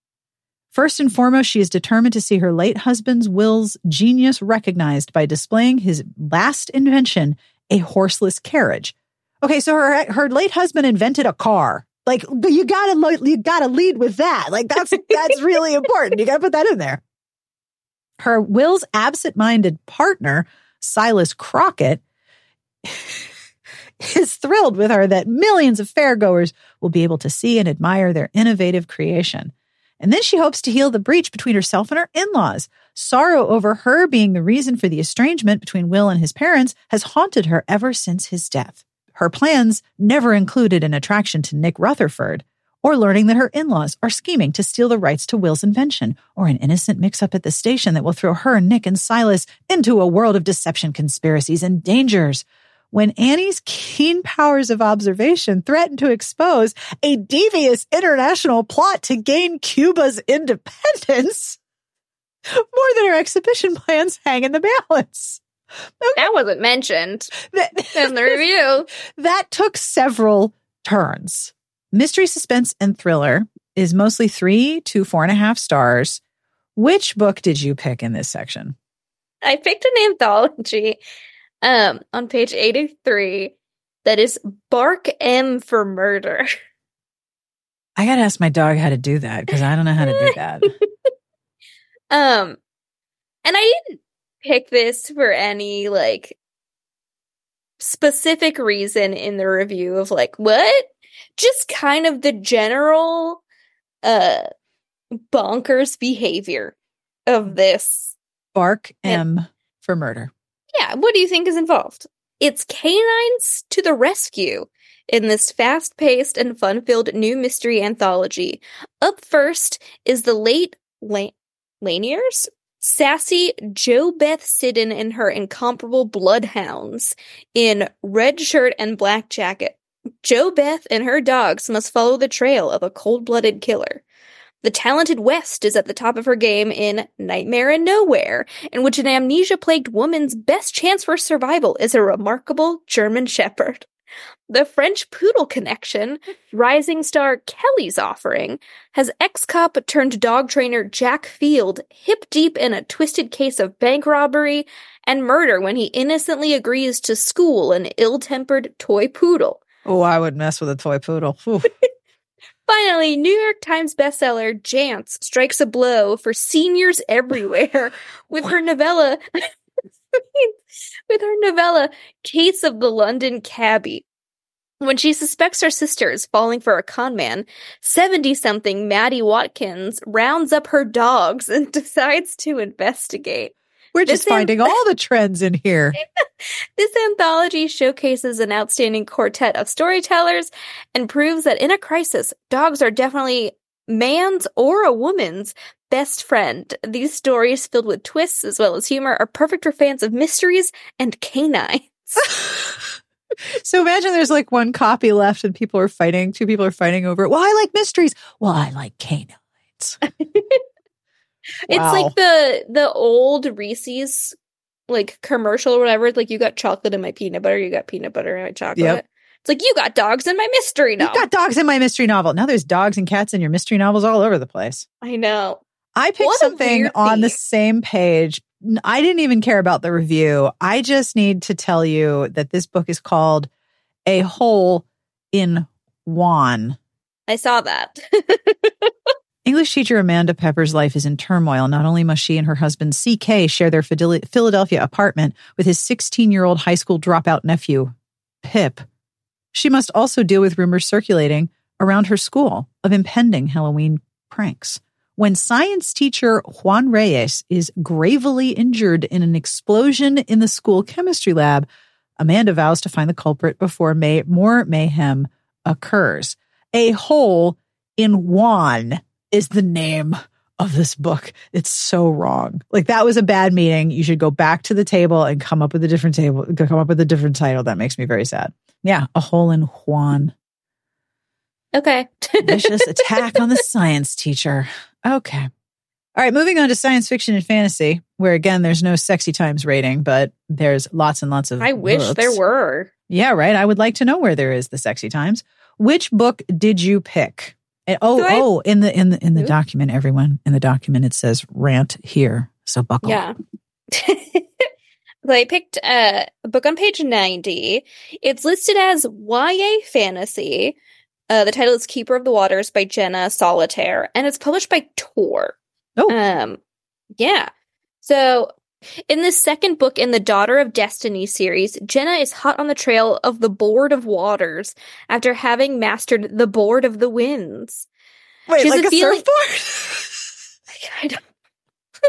[SPEAKER 1] First and foremost, she is determined to see her late husband's Will's genius recognized by displaying his last invention, a horseless carriage. Okay, so her her late husband invented a car. Like but you gotta you gotta lead with that. Like that's that's really important. You gotta put that in there. Her Will's absent-minded partner, Silas Crockett, is thrilled with her that millions of fairgoers will be able to see and admire their innovative creation. And then she hopes to heal the breach between herself and her in laws. Sorrow over her being the reason for the estrangement between Will and his parents has haunted her ever since his death. Her plans never included an attraction to Nick Rutherford, or learning that her in laws are scheming to steal the rights to Will's invention, or an innocent mix up at the station that will throw her, Nick, and Silas into a world of deception, conspiracies, and dangers when Annie's keen powers of observation threaten to expose a devious international plot to gain Cuba's independence, more than her exhibition plans hang in the balance.
[SPEAKER 2] Okay. That wasn't mentioned in the review.
[SPEAKER 1] That took several turns. Mystery, suspense, and thriller is mostly three to four and a half stars. Which book did you pick in this section?
[SPEAKER 2] I picked an anthology um, on page 83 that is Bark M for murder.
[SPEAKER 1] I gotta ask my dog how to do that because I don't know how to do that.
[SPEAKER 2] Um, and I didn't pick this for any like specific reason in the review of like what, just kind of the general uh bonkers behavior of this
[SPEAKER 1] Bark M and, for murder.
[SPEAKER 2] Yeah, what do you think is involved? It's canines to the rescue in this fast paced and fun filled new mystery anthology. Up first is the late La- Laniers? Sassy Jo Beth Sidden and her incomparable bloodhounds in red shirt and black jacket. Jo Beth and her dogs must follow the trail of a cold blooded killer. The talented West is at the top of her game in Nightmare in Nowhere, in which an amnesia plagued woman's best chance for survival is a remarkable German Shepherd. The French Poodle Connection, rising star Kelly's offering, has ex cop turned dog trainer Jack Field hip deep in a twisted case of bank robbery and murder when he innocently agrees to school an ill tempered toy poodle.
[SPEAKER 1] Oh, I would mess with a toy poodle.
[SPEAKER 2] Finally, New York Times bestseller Jance strikes a blow for seniors everywhere with her novella with her novella Case of the London Cabbie. When she suspects her sister is falling for a con man, 70 something Maddie Watkins rounds up her dogs and decides to investigate.
[SPEAKER 1] We're just finding an- all the trends in here.
[SPEAKER 2] this anthology showcases an outstanding quartet of storytellers and proves that in a crisis, dogs are definitely man's or a woman's best friend. These stories, filled with twists as well as humor, are perfect for fans of mysteries and canines.
[SPEAKER 1] so imagine there's like one copy left and people are fighting, two people are fighting over it. Well, I like mysteries. Well, I like canines.
[SPEAKER 2] It's wow. like the the old Reese's like commercial or whatever. It's like you got chocolate in my peanut butter, you got peanut butter in my chocolate. Yep. It's like you got dogs in my mystery novel.
[SPEAKER 1] You got dogs in my mystery novel. Now there's dogs and cats in your mystery novels all over the place.
[SPEAKER 2] I know.
[SPEAKER 1] I picked what something on the same page. I didn't even care about the review. I just need to tell you that this book is called A Hole in Juan
[SPEAKER 2] I saw that.
[SPEAKER 1] English teacher Amanda Pepper's life is in turmoil. Not only must she and her husband CK share their Philadelphia apartment with his 16 year old high school dropout nephew, Pip, she must also deal with rumors circulating around her school of impending Halloween pranks. When science teacher Juan Reyes is gravely injured in an explosion in the school chemistry lab, Amanda vows to find the culprit before may- more mayhem occurs. A hole in Juan is the name of this book. It's so wrong. Like that was a bad meeting. You should go back to the table and come up with a different table, come up with a different title. That makes me very sad. Yeah, a hole in Juan.
[SPEAKER 2] Okay.
[SPEAKER 1] Vicious attack on the science teacher. Okay. All right, moving on to science fiction and fantasy, where again, there's no sexy times rating, but there's lots and lots of.
[SPEAKER 2] I wish there were.
[SPEAKER 1] Yeah, right. I would like to know where there is the sexy times. Which book did you pick? And, oh,
[SPEAKER 2] I-
[SPEAKER 1] oh, in the in the in the
[SPEAKER 2] Ooh.
[SPEAKER 1] document, everyone in the document it says rant here. So buckle.
[SPEAKER 2] Yeah. So I picked uh, a book on page 90. It's listed as YA fantasy. Uh, the title is Keeper of the Waters by Jenna Solitaire, and it's published by Tor.
[SPEAKER 1] Oh.
[SPEAKER 2] Um, yeah. So in the second book in the Daughter of Destiny series, Jenna is hot on the trail of the Board of Waters after having mastered the Board of the Winds.
[SPEAKER 1] Wait, like
[SPEAKER 2] a
[SPEAKER 1] a
[SPEAKER 2] feeling-
[SPEAKER 1] surfboard?
[SPEAKER 2] I don't.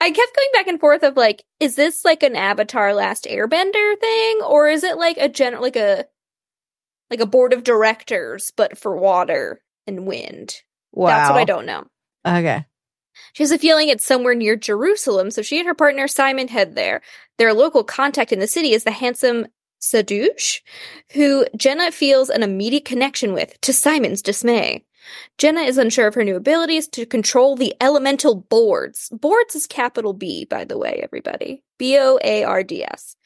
[SPEAKER 2] I kept going back and forth of like, is this like an Avatar Last Airbender thing, or is it like a gen like a like a board of directors but for water and wind?
[SPEAKER 1] wow.
[SPEAKER 2] That's what I don't know.
[SPEAKER 1] Okay.
[SPEAKER 2] She has a feeling it's somewhere near Jerusalem, so she and her partner Simon head there. Their local contact in the city is the handsome Sadouche, who Jenna feels an immediate connection with, to Simon's dismay. Jenna is unsure of her new abilities to control the elemental boards. Boards is capital B, by the way, everybody. B O A R D S.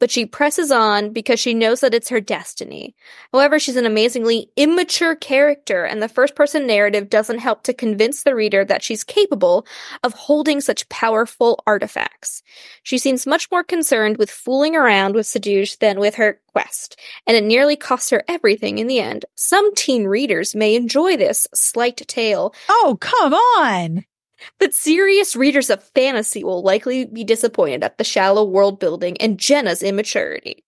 [SPEAKER 2] But she presses on because she knows that it's her destiny. However, she's an amazingly immature character, and the first person narrative doesn't help to convince the reader that she's capable of holding such powerful artifacts. She seems much more concerned with fooling around with Sedouche than with her quest, and it nearly costs her everything in the end. Some teen readers may enjoy this slight tale,
[SPEAKER 1] Oh, come on.
[SPEAKER 2] But serious readers of fantasy will likely be disappointed at the shallow world building and Jenna's immaturity.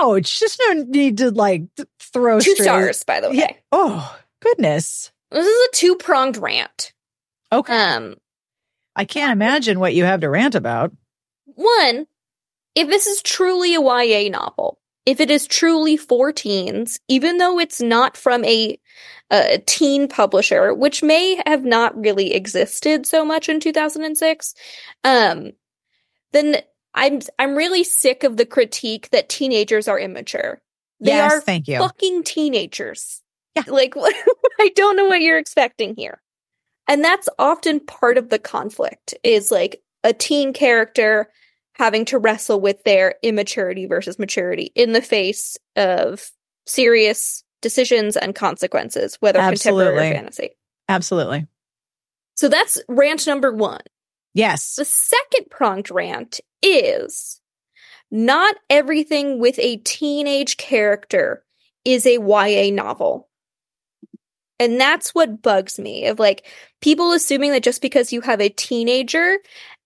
[SPEAKER 1] Ouch. Just no need to like throw
[SPEAKER 2] Two
[SPEAKER 1] straight-
[SPEAKER 2] stars, by the way.
[SPEAKER 1] Yeah. Oh, goodness.
[SPEAKER 2] This is a two pronged rant.
[SPEAKER 1] Okay.
[SPEAKER 2] Um,
[SPEAKER 1] I can't imagine what you have to rant about.
[SPEAKER 2] one, if this is truly a YA novel, if it is truly for teens, even though it's not from a, a teen publisher, which may have not really existed so much in 2006, um, then I'm I'm really sick of the critique that teenagers are immature. They
[SPEAKER 1] yes,
[SPEAKER 2] are
[SPEAKER 1] thank you.
[SPEAKER 2] fucking teenagers.
[SPEAKER 1] Yeah.
[SPEAKER 2] Like, I don't know what you're expecting here. And that's often part of the conflict is like a teen character having to wrestle with their immaturity versus maturity in the face of serious decisions and consequences, whether contemporary
[SPEAKER 1] Absolutely.
[SPEAKER 2] or fantasy.
[SPEAKER 1] Absolutely.
[SPEAKER 2] So that's rant number one.
[SPEAKER 1] Yes.
[SPEAKER 2] The second pronged rant is not everything with a teenage character is a YA novel. And that's what bugs me of like people assuming that just because you have a teenager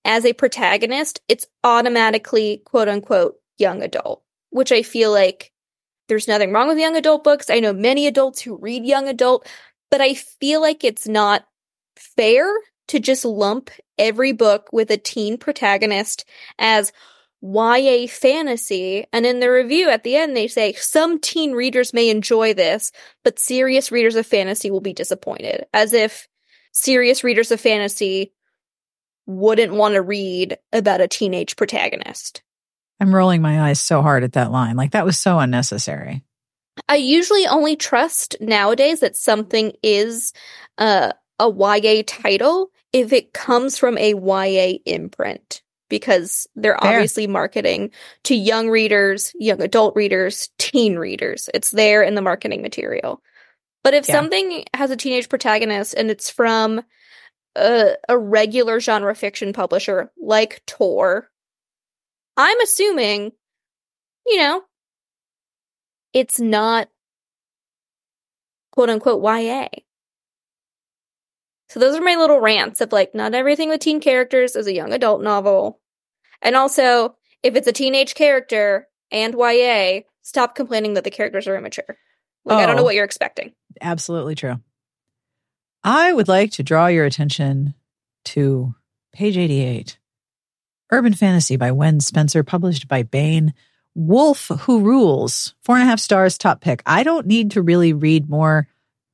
[SPEAKER 2] as a protagonist, it's automatically quote unquote young adult, which I feel like there's nothing wrong with young adult books. I know many adults who read young adult, but I feel like it's not fair to just lump every book with a teen protagonist as YA fantasy. And in the review at the end, they say some teen readers may enjoy this, but serious readers of fantasy will be disappointed. As if serious readers of fantasy wouldn't want to read about a teenage protagonist.
[SPEAKER 1] I'm rolling my eyes so hard at that line. Like that was so unnecessary.
[SPEAKER 2] I usually only trust nowadays that something is uh, a YA title if it comes from a YA imprint because they're
[SPEAKER 1] Fair.
[SPEAKER 2] obviously marketing to young readers, young adult readers, teen readers. It's there in the marketing material. But if
[SPEAKER 1] Yeah.
[SPEAKER 2] something has a teenage protagonist and it's from a, a regular genre fiction publisher like Tor, I'm assuming, you know, it's not quote unquote YA. So those are my little rants of like, not everything with teen characters is a young adult novel. And also, if it's a teenage character and YA, stop complaining that the characters are immature. Like, I don't know
[SPEAKER 1] Oh.
[SPEAKER 2] what you're expecting.
[SPEAKER 1] Absolutely true. I would like to draw your attention to page 88 Urban Fantasy by Wen Spencer, published by Baen. Wolf Who Rules, four and a half stars, top pick. I don't need to really read more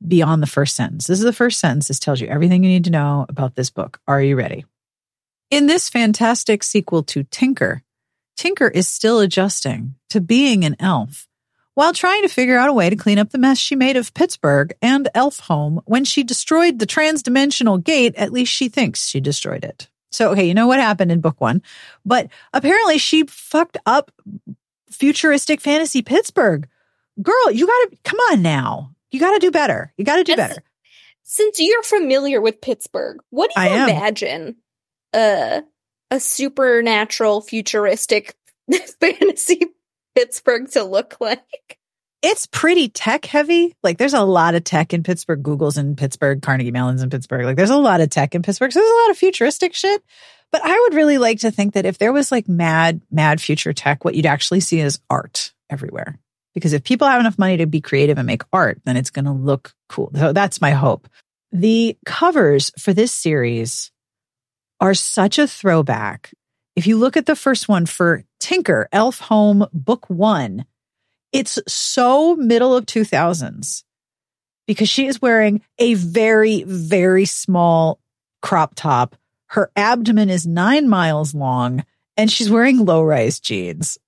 [SPEAKER 1] beyond the first sentence. This is the first sentence. This tells you everything you need to know about this book. Are you ready? In this fantastic sequel to Tinker, Tinker is still adjusting to being an elf while trying to figure out a way to clean up the mess she made of Pittsburgh and Elfhome when she destroyed the transdimensional gate. At least she thinks she destroyed it. So, okay, you know what happened in book one, but apparently she fucked up futuristic fantasy Pittsburgh. Girl, you gotta, come on now. You gotta do better. You gotta do
[SPEAKER 2] Yes.
[SPEAKER 1] better.
[SPEAKER 2] Since you're familiar with Pittsburgh, what do you
[SPEAKER 1] I
[SPEAKER 2] imagine uh, a supernatural, futuristic fantasy Pittsburgh to look like?
[SPEAKER 1] It's pretty tech heavy. Like there's a lot of tech in Pittsburgh. Google's in Pittsburgh, Carnegie Mellon's in Pittsburgh. Like there's a lot of tech in Pittsburgh. So there's a lot of futuristic shit. But I would really like to think that if there was like mad, mad future tech, what you'd actually see is art everywhere. Because if people have enough money to be creative and make art, then it's going to look cool. So that's my hope. The covers for this series are such a throwback. If you look at the first one for Tinker, Elfhome Book One, it's so middle of 2000s because she is wearing a very, very small crop top. Her abdomen is nine miles long and she's wearing low rise jeans.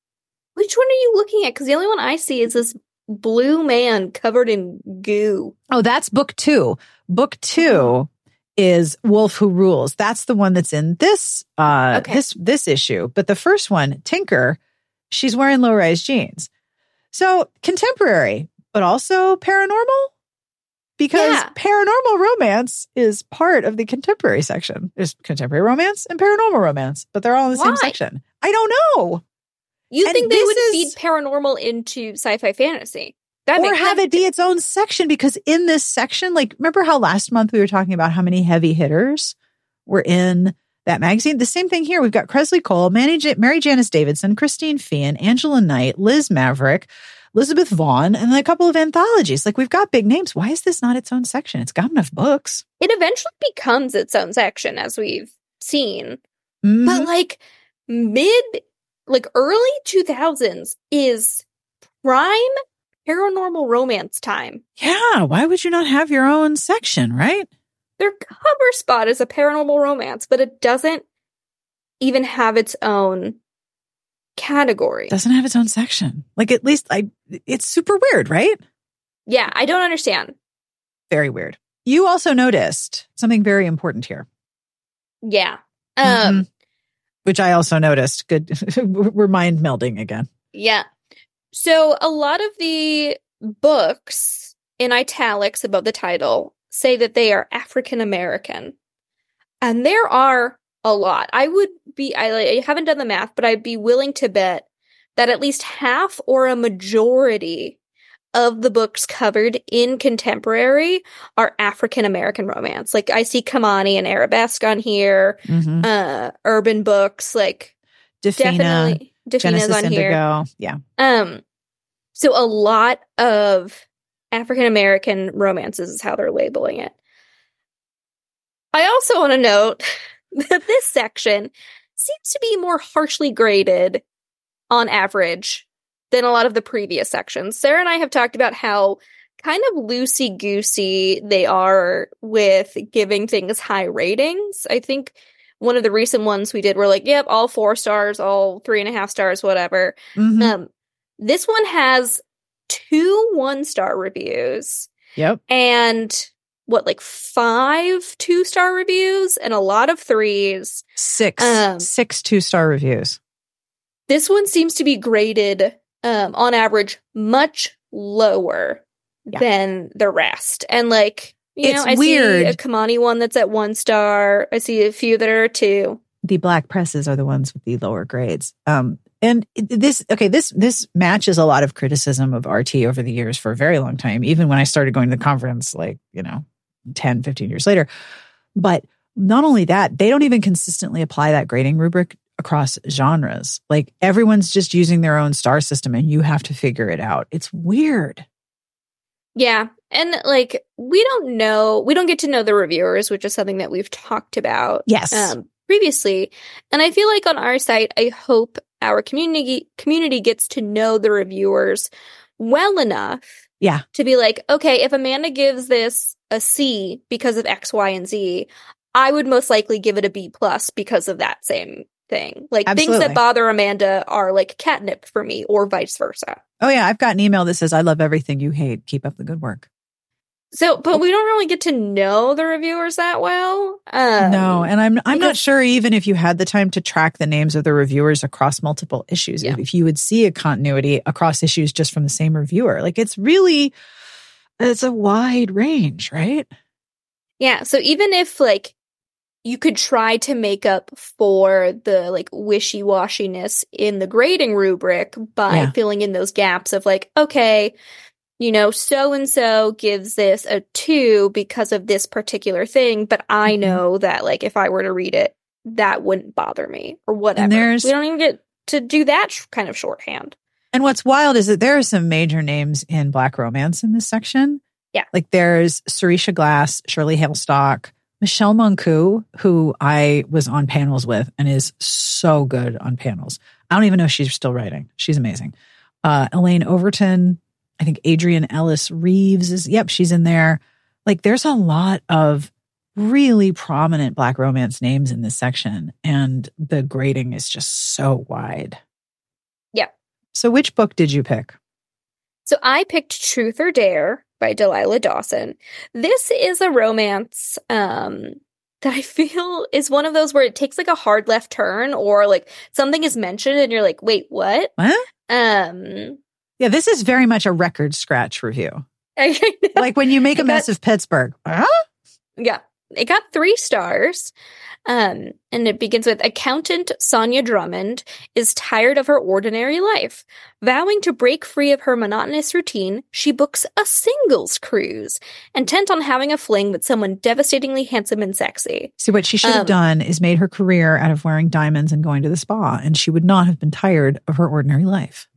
[SPEAKER 2] Which one are you looking at? Because the only one I see is this blue man covered in goo.
[SPEAKER 1] Oh, that's book two. Book two is Wolf Who Rules. That's the one that's in this uh
[SPEAKER 2] Okay.
[SPEAKER 1] this this issue. But the first one, Tinker, she's wearing low rise jeans. So contemporary, but also paranormal. Because
[SPEAKER 2] Yeah.
[SPEAKER 1] paranormal romance is part of the contemporary section. There's contemporary romance and paranormal romance, but they're all in the same section. I don't know.
[SPEAKER 2] You
[SPEAKER 1] And
[SPEAKER 2] think they would
[SPEAKER 1] is-
[SPEAKER 2] feed paranormal into sci-fi fantasy? That
[SPEAKER 1] or have it be its own section because in this section, like remember how last month we were talking about how many heavy hitters were in that magazine? The same thing here. We've got Kresley Cole, Mary, J- Mary Janice Davidson, Christine Feehan, Angela Knight, Liz Maverick, Elizabeth Vaughn, and then a couple of anthologies. Like we've got big names. Why is this not its own section? It's got enough books.
[SPEAKER 2] It eventually becomes its own section, as we've seen.
[SPEAKER 1] Mhm.
[SPEAKER 2] But like mid, like early two thousands is prime paranormal romance time.
[SPEAKER 1] yeah, why would you not have your own section, right?
[SPEAKER 2] Their cover spot is a paranormal romance, but it doesn't even have its own category.
[SPEAKER 1] Doesn't have its own section. Like at least I, it's super weird, right?
[SPEAKER 2] yeah, I don't understand.
[SPEAKER 1] Very weird. You also noticed something very important here.
[SPEAKER 2] Yeah. Um,
[SPEAKER 1] which I also noticed. Good, we're mind melding again.
[SPEAKER 2] Yeah. So a lot of the books in italics above the title say that they are African American. And there are a lot. I would be, I, I haven't done the math, but I'd be willing to bet that at least half or a majority of the books covered in contemporary are African American romance. Like I see Kimani and Arabesque on here,
[SPEAKER 1] Mm-hmm.
[SPEAKER 2] uh, urban books, like
[SPEAKER 1] Dafina,
[SPEAKER 2] definitely Dafina's
[SPEAKER 1] Genesis
[SPEAKER 2] on here.
[SPEAKER 1] Indigo. Yeah.
[SPEAKER 2] Um, so a lot of African American romances is how they're labeling it. I also want to note that this section seems to be more harshly graded on average than a lot of the previous sections. Sarah and I have talked about how kind of loosey goosey they are with giving things high ratings. I think one of the recent ones we did were like, yep, all four stars, all three and a half stars, whatever.
[SPEAKER 1] Mhm.
[SPEAKER 2] Um, this one has two one star reviews
[SPEAKER 1] yep.
[SPEAKER 2] and what, like five two star reviews and a lot of threes.
[SPEAKER 1] Six,
[SPEAKER 2] Um,
[SPEAKER 1] six two star reviews.
[SPEAKER 2] This one seems to be graded um, on average much lower
[SPEAKER 1] Yeah.
[SPEAKER 2] than the rest. And like, you
[SPEAKER 1] It's
[SPEAKER 2] know, I
[SPEAKER 1] weird.
[SPEAKER 2] see a Kimani one that's at one star. I see a few that are two.
[SPEAKER 1] The black presses are the ones with the lower grades. Um, And this, okay, this, this matches a lot of criticism of RT over the years for a very long time, even when I started going to the conference, like, you know, 10, 15 years later. But not only that, they don't even consistently apply that grading rubric across genres. Like everyone's just using their own star system and you have to figure it out. It's weird.
[SPEAKER 2] Yeah. And like, we don't know, we don't get to know the reviewers, which is something that we've talked about.
[SPEAKER 1] Yes.
[SPEAKER 2] Um, previously. And I feel like on our site, I hope our community community gets to know the reviewers well enough
[SPEAKER 1] Yeah.
[SPEAKER 2] to be like, okay, if Amanda gives this a C because of X, Y, and Z, I would most likely give it a B plus because of that same thing. Like things that bother Amanda are like catnip for me, or vice versa.
[SPEAKER 1] Oh, yeah. I've got an email that says, I love everything you hate. Keep up the good work.
[SPEAKER 2] So, but we don't really get to know the reviewers that well. Um,
[SPEAKER 1] no. And I'm, I'm not sure even if you had the time to track the names of the reviewers across multiple issues,
[SPEAKER 2] Yeah.
[SPEAKER 1] if, if you would see a continuity across issues just from the same reviewer. Like it's really, it's a wide range, right?
[SPEAKER 2] Yeah. So even if like you could try to make up for the like wishy washiness in the grading rubric by
[SPEAKER 1] Yeah.
[SPEAKER 2] filling in those gaps of like, okay, you know, so and so gives this a two because of this particular thing, but I
[SPEAKER 1] Mhm.
[SPEAKER 2] know that like if I were to read it, that wouldn't bother me or whatever.
[SPEAKER 1] there's-
[SPEAKER 2] we don't even get to do that sh- kind of shorthand.
[SPEAKER 1] And what's wild is that there are some major names in Black romance in this section.
[SPEAKER 2] Yeah.
[SPEAKER 1] Like there's Seressia Glass, Shirley Hailstock, Michelle Monkou, who I was on panels with and is so good on panels. I don't even know if she's still writing. She's amazing. Uh, Elaine Overton, I think Adrienne Ellis Reeves is, yep, she's in there. Like there's a lot of really prominent Black romance names in this section, and the grading is just so wide.
[SPEAKER 2] Yeah.
[SPEAKER 1] So, which book did you pick?
[SPEAKER 2] So I picked Truth or Dare by Delilah Dawson. This is a romance um that I feel is one of those where it takes like a hard left turn or like something is mentioned and you're like, "Wait, what?"
[SPEAKER 1] What?
[SPEAKER 2] Um
[SPEAKER 1] Yeah, this is very much a record scratch review. Like when you make a mess
[SPEAKER 2] got-
[SPEAKER 1] of Pittsburgh. Huh?
[SPEAKER 2] Yeah. It got three stars. Um, and it begins with accountant Sonia Drummond is tired of her ordinary life. Vowing to break free of her monotonous routine, she books a singles cruise, intent on having a fling with someone devastatingly handsome and sexy.
[SPEAKER 1] See, what she should have
[SPEAKER 2] Um,
[SPEAKER 1] done is made her career out of wearing diamonds and going to the spa, and she would not have been tired of her ordinary life.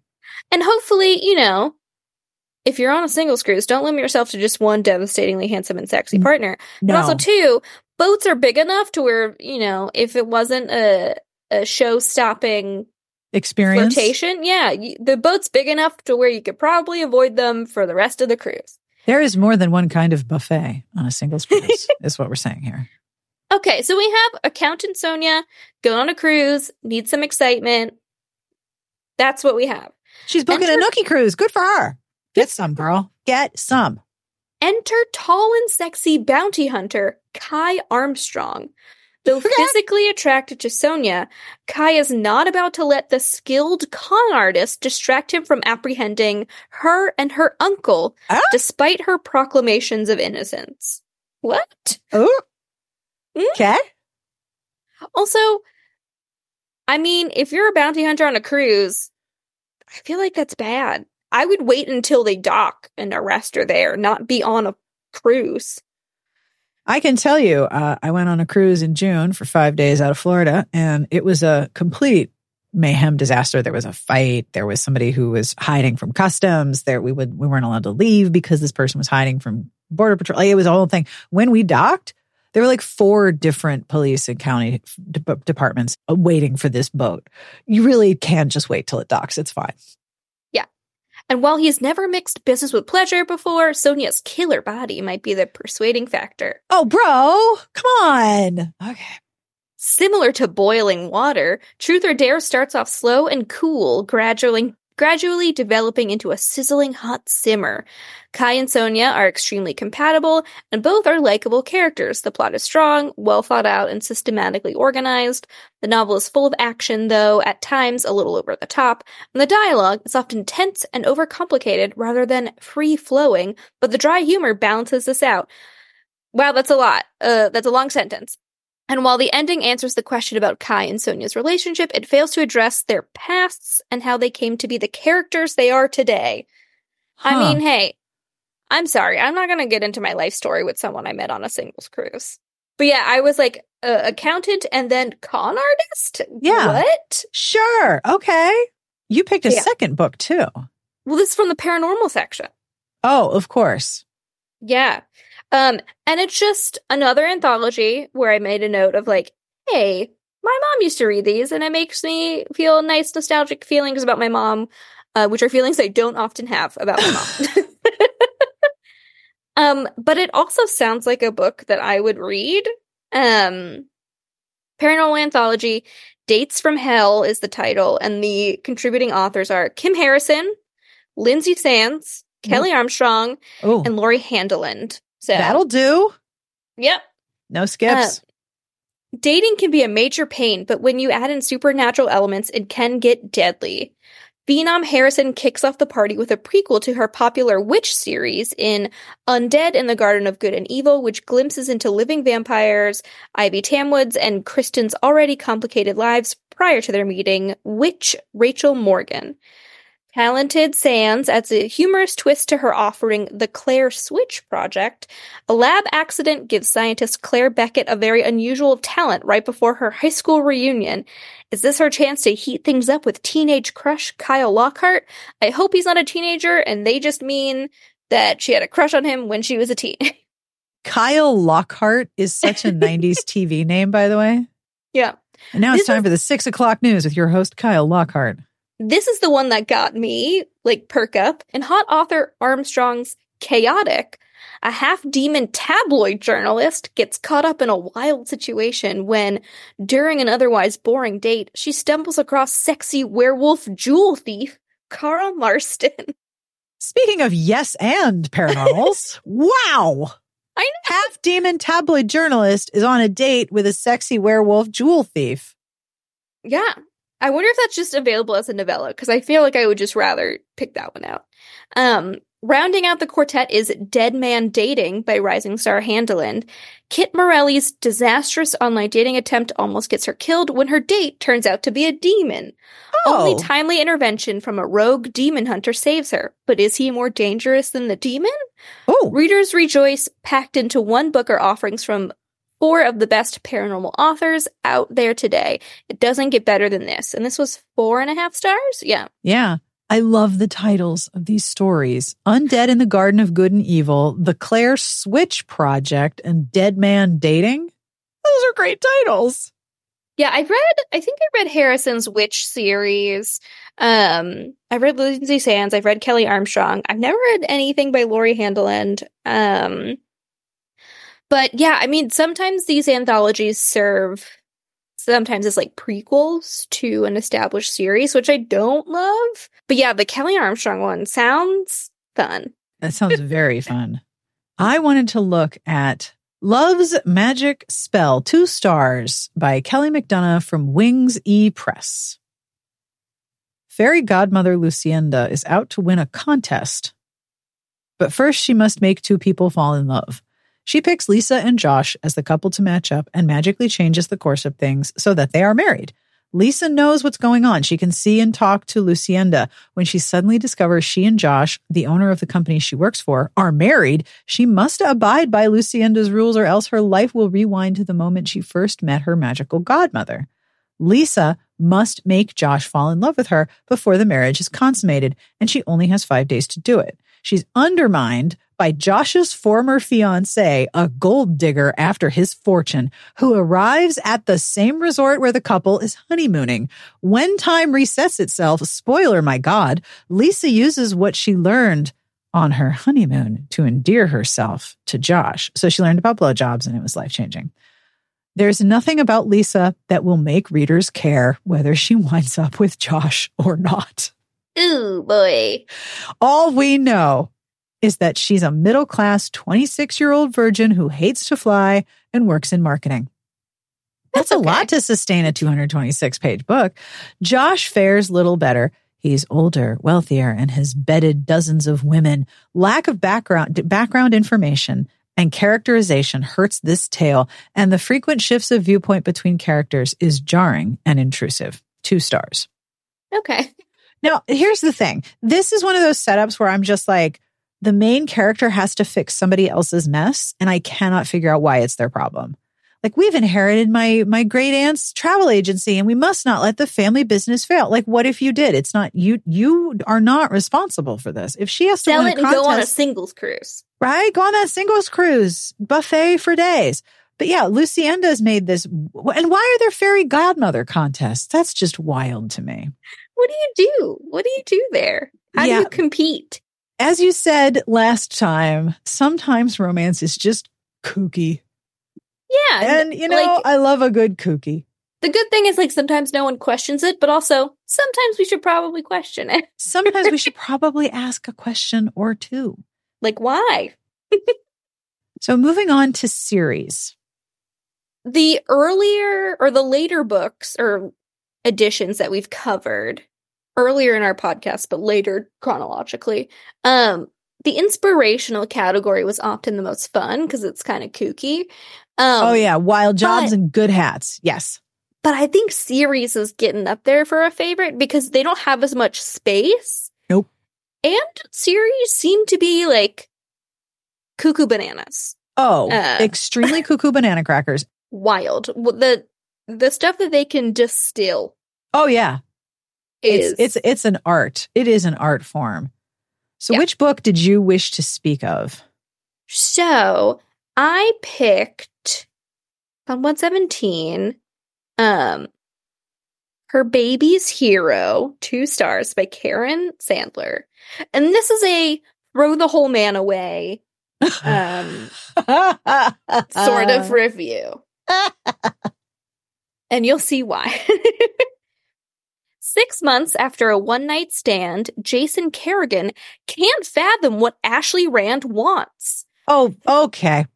[SPEAKER 2] And hopefully, you know, if you're on a singles cruise, don't limit yourself to just one devastatingly handsome and sexy partner.
[SPEAKER 1] No.
[SPEAKER 2] But also, two, boats are big enough to where, you know, if it wasn't a, a show stopping
[SPEAKER 1] Experience.
[SPEAKER 2] flirtation, yeah, y- the boat's big enough to where you could probably avoid them for the rest of the cruise.
[SPEAKER 1] There is more than one kind of buffet on a singles cruise, is what we're saying here.
[SPEAKER 2] Okay, so we have accountant Sonia going on a cruise, needs some excitement. That's what we have.
[SPEAKER 1] She's booking a
[SPEAKER 2] Enter-
[SPEAKER 1] nookie cruise. Good for her. Get some, girl. Get some.
[SPEAKER 2] Enter tall and sexy bounty hunter Kai Armstrong. Though physically attracted to Sonia, Kai is not about to let the skilled con artist distract him from apprehending her and her uncle,
[SPEAKER 1] Ah.
[SPEAKER 2] despite her proclamations of innocence. What?
[SPEAKER 1] Oh, okay.
[SPEAKER 2] Also, I mean, if you're a bounty hunter on a cruise, I feel like that's bad. I would wait until they dock and arrest her there, not be on a cruise.
[SPEAKER 1] I can tell you, uh, I went on a cruise in June for five days out of Florida, and it was a complete mayhem disaster. There was a fight. There was somebody who was hiding from customs. There, we would we weren't allowed to leave because this person was hiding from border patrol. It was a whole thing. When we docked, there were like four different police and county de- departments uh, waiting for this boat. You really can't just wait till it docks. It's fine. Yeah.
[SPEAKER 2] And while he's never mixed business with pleasure before, Sonia's killer body might be the persuading factor.
[SPEAKER 1] Oh, bro, come on. Okay.
[SPEAKER 2] Similar to boiling water, Truth or Dare starts off slow and cool, gradually gradually developing into a sizzling hot simmer. Kai and Sonia are extremely compatible, and both are likable characters. The plot is strong, well thought out, and systematically organized. The novel is full of action, though at times a little over the top, and the dialogue is often tense and overcomplicated rather than free flowing, but the dry humor balances this out. Wow, that's a lot. Uh, that's a long sentence. And while the ending answers the question about Kai and Sonia's relationship, it fails to address their pasts and how they came to be the characters they are today. I mean, hey, I'm sorry. I'm not going to get into my life story with someone I met on a singles cruise. But yeah, I was like uh, accountant and then con artist.
[SPEAKER 1] Yeah.
[SPEAKER 2] What?
[SPEAKER 1] Sure. Okay. You picked a
[SPEAKER 2] Yeah.
[SPEAKER 1] second book too.
[SPEAKER 2] Well, this is from the paranormal section.
[SPEAKER 1] Oh, of course.
[SPEAKER 2] Yeah. Um, and it's just another anthology where I made a note of like, hey, my mom used to read these, and it makes me feel nice, nostalgic feelings about my mom, uh, which are feelings I don't often have about my mom. um, but it also sounds like a book that I would read. Um, Paranormal Anthology, Dates from Hell is the title, and the contributing authors are Kim Harrison, Lynsay Sands, Kelley Armstrong,
[SPEAKER 1] Oh,
[SPEAKER 2] and Lori Handeland. So
[SPEAKER 1] that'll do.
[SPEAKER 2] Yep.
[SPEAKER 1] No skips.
[SPEAKER 2] Uh, dating can be a major pain, but when you add in supernatural elements, it can get deadly. Phenom Harrison kicks off the party with a prequel to her popular Witch series in Undead in the Garden of Good and Evil, which glimpses into living vampires, Ivy Tamwoods, and Kristen's already complicated lives prior to their meeting, witch Rachel Morgan. Talented Sands adds a humorous twist to her offering The Claire Switch Project. A lab accident gives scientist Claire Beckett a very unusual talent right before her high school reunion. Is this her chance to heat things up with teenage crush Kyle Lockhart? I hope he's not a teenager and they just mean that she had a crush on him when she was a teen.
[SPEAKER 1] Kyle Lockhart is such a 90s TV name, by the way.
[SPEAKER 2] yeah.
[SPEAKER 1] And now it's
[SPEAKER 2] This
[SPEAKER 1] time
[SPEAKER 2] is-
[SPEAKER 1] for the six o'clock news with your host, Kyle Lockhart.
[SPEAKER 2] This is the one that got me, like, perk up. And hot author Armstrong's Chaotic, a half demon tabloid journalist, gets caught up in a wild situation when, during an otherwise boring date, she stumbles across sexy werewolf jewel thief Karl Marsten.
[SPEAKER 1] Speaking of yes and paranormals, wow.
[SPEAKER 2] I know.
[SPEAKER 1] Half demon tabloid journalist is on a date with a sexy werewolf jewel thief.
[SPEAKER 2] Yeah. I wonder if that's just available as a novella because I feel like I would just rather pick that one out. Um, rounding out the quartet is Dead Man Dating by Rising Star Handeland. Kit Morelli's disastrous online dating attempt almost gets her killed when her date turns out to be a demon. Only
[SPEAKER 1] Oh.
[SPEAKER 2] timely intervention from a rogue demon hunter saves her. But is he more dangerous than the demon?
[SPEAKER 1] Oh,
[SPEAKER 2] Readers Rejoice packed into one book are offerings from four of the best paranormal authors out there today. It doesn't get better than this. And this was four and a half stars? Yeah.
[SPEAKER 1] yeah. I love the titles of these stories Undead in the Garden of Good and Evil, The Claire Switch Project, and Dead Man Dating. Those are great titles.
[SPEAKER 2] Yeah, I read I think I read Harrison's Witch series. Um I've read Lynsay Sands, I've read Kelley Armstrong. I've never read anything by Lori Handeland. Um but yeah, I mean sometimes these anthologies serve sometimes as like prequels to an established series, which I don't love. But yeah, the Kelley Armstrong one sounds fun.
[SPEAKER 1] That sounds very fun. I wanted to look at Love's Magic Spell, two stars by Kelly McDonough from Wings E Press. Fairy godmother Lucienda is out to win a contest. But first, she must make two people fall in love. She picks Lisa and Josh as the couple to match up and magically changes the course of things so that they are married. Lisa knows what's going on. She can see and talk to Lucienda. When she suddenly discovers she and Josh, the owner of the company she works for, are married, she must abide by Lucienda's rules or else her life will rewind to the moment she first met her magical godmother. Lisa must make Josh fall in love with her before the marriage is consummated, and she only has five days to do it. She's undermined by Josh's former fiance, a gold digger after his fortune, who arrives at the same resort where the couple is honeymooning. When time resets itself, spoiler, my God, Lisa uses what she learned on her honeymoon to endear herself to Josh. So she learned about blowjobs and it was life changing. There's nothing about Lisa that will make readers care whether she winds up with Josh or not.
[SPEAKER 2] Ooh boy.
[SPEAKER 1] All we know is that she's a middle class 26 year old virgin who hates to fly and works in marketing. That's, a
[SPEAKER 2] okay.
[SPEAKER 1] lot to sustain a 226 page book. Josh fares little better. He's older, wealthier, and has bedded dozens of women. Lack of background background information and characterization hurts this tale, and the frequent shifts of viewpoint between characters is jarring and intrusive. Two stars.
[SPEAKER 2] Okay.
[SPEAKER 1] Now, here's the thing. This is one of those setups where I'm just like, the main character has to fix somebody else's mess, and I cannot figure out why it's their problem. Like we've inherited my my great aunt's travel agency, and we must not let the family business fail. Like, what if you did? It's not you. You are not responsible for this. If she has to
[SPEAKER 2] Sell
[SPEAKER 1] win
[SPEAKER 2] it
[SPEAKER 1] a
[SPEAKER 2] and go on a singles cruise.
[SPEAKER 1] right? Go on that singles cruise buffet for days. But yeah, Lucienda's made this. And why are there fairy godmother contests? That's just wild to me.
[SPEAKER 2] What do you do? What do you do there? How
[SPEAKER 1] Yeah.
[SPEAKER 2] do you compete?
[SPEAKER 1] As you said last time, sometimes romance is just kooky.
[SPEAKER 2] Yeah.
[SPEAKER 1] And, you know,
[SPEAKER 2] like,
[SPEAKER 1] I love a good kooky.
[SPEAKER 2] the good thing is like sometimes no one questions it, but also sometimes we should probably question it.
[SPEAKER 1] Sometimes we should probably ask a question or two.
[SPEAKER 2] Like why?
[SPEAKER 1] So moving on to series.
[SPEAKER 2] The earlier or the later books or editions that we've covered earlier in our podcast, but later chronologically, um, the inspirational category was often the most fun because it's kind of kooky. Um,
[SPEAKER 1] oh yeah, wild jobs
[SPEAKER 2] but-
[SPEAKER 1] and good hats. Yes.
[SPEAKER 2] But I think series is getting up there for a favorite because they don't have as much space.
[SPEAKER 1] Nope.
[SPEAKER 2] And series seem to be like cuckoo bananas.
[SPEAKER 1] Oh,
[SPEAKER 2] Uh.
[SPEAKER 1] extremely cuckoo banana crackers.
[SPEAKER 2] Wild. The the stuff that they can distill
[SPEAKER 1] Oh yeah.
[SPEAKER 2] Is
[SPEAKER 1] It's it's it's an art. It is an art form. So
[SPEAKER 2] Yeah.
[SPEAKER 1] which book did you wish to speak of?
[SPEAKER 2] So I picked on 117, um, Her Baby's Hero, two stars by Karen Sandler. And this is a throw the whole man away um sort of review. and you'll see why. Six months after a one night stand, Jason Kerrigan can't fathom what Ashley Rand wants.
[SPEAKER 1] Oh, okay.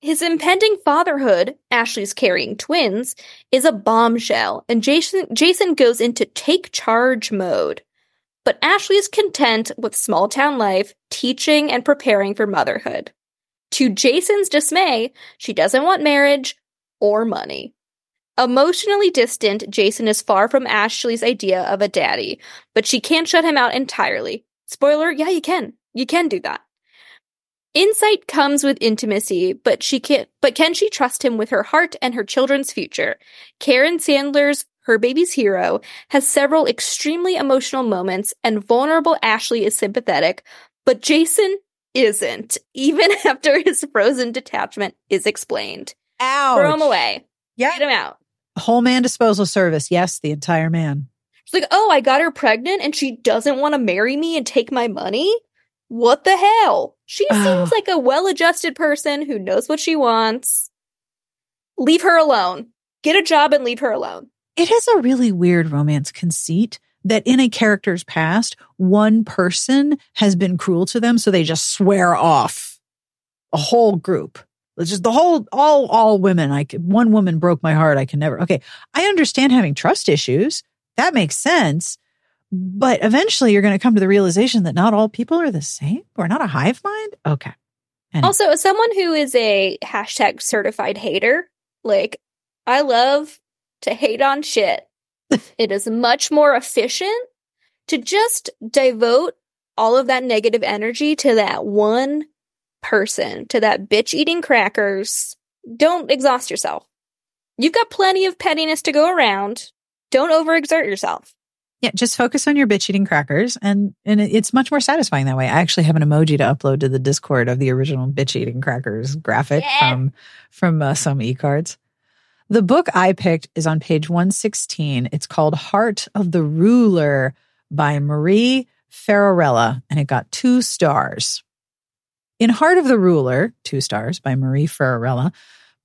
[SPEAKER 2] His impending fatherhood, Ashley's carrying twins, is a bombshell, and Jason Jason goes into take charge mode. But Ashley is content with small town life, teaching and preparing for motherhood. To Jason's dismay, she doesn't want marriage or money. Emotionally distant, Jason is far from Ashley's idea of a daddy, but she can't shut him out entirely. Spoiler, yeah, you can. You can do that. Insight comes with intimacy, but she can't. but can she trust him with her heart and her children's future? Karen Sandler's Her Baby's Hero has several extremely emotional moments and vulnerable Ashley is sympathetic, but Jason isn't, even after his frozen detachment is explained.
[SPEAKER 1] Ouch.
[SPEAKER 2] Throw him away.
[SPEAKER 1] Yeah.
[SPEAKER 2] Get him out.
[SPEAKER 1] Whole man disposal service. Yes, the entire man.
[SPEAKER 2] She's like, oh, I got her pregnant and she doesn't want to marry me and take my money? What the hell? She seems like a well adjusted person who knows what she wants. Leave her alone. Get a job and leave her alone.
[SPEAKER 1] It is a really weird romance conceit that in a character's past, one person has been cruel to them, so they just swear off a whole group. It's just the whole, all, all women. I could, one woman broke my heart. I can never. Okay, I understand having trust issues. That makes sense. But eventually, you're going to come to the realization that not all people are the same. We're not a hive mind. Okay. Anyway.
[SPEAKER 2] Also, as someone who is a hashtag certified hater, like, I love to hate on shit. it is much more efficient to just devote all of that negative energy to that one person, to that bitch eating crackers. Don't exhaust yourself. You've got plenty of pettiness to go around. Don't overexert yourself.
[SPEAKER 1] Yeah, just focus on your bitch eating crackers, and and it's much more satisfying that way. I actually have an emoji to upload to the Discord of the original bitch eating crackers graphic
[SPEAKER 2] Yeah.
[SPEAKER 1] from from uh, some e cards. The book I picked is on page one sixteen. It's called Heart of the Ruler by Marie Ferrarella, and it got two stars. In Heart of the Ruler, two stars by Marie Ferrarella,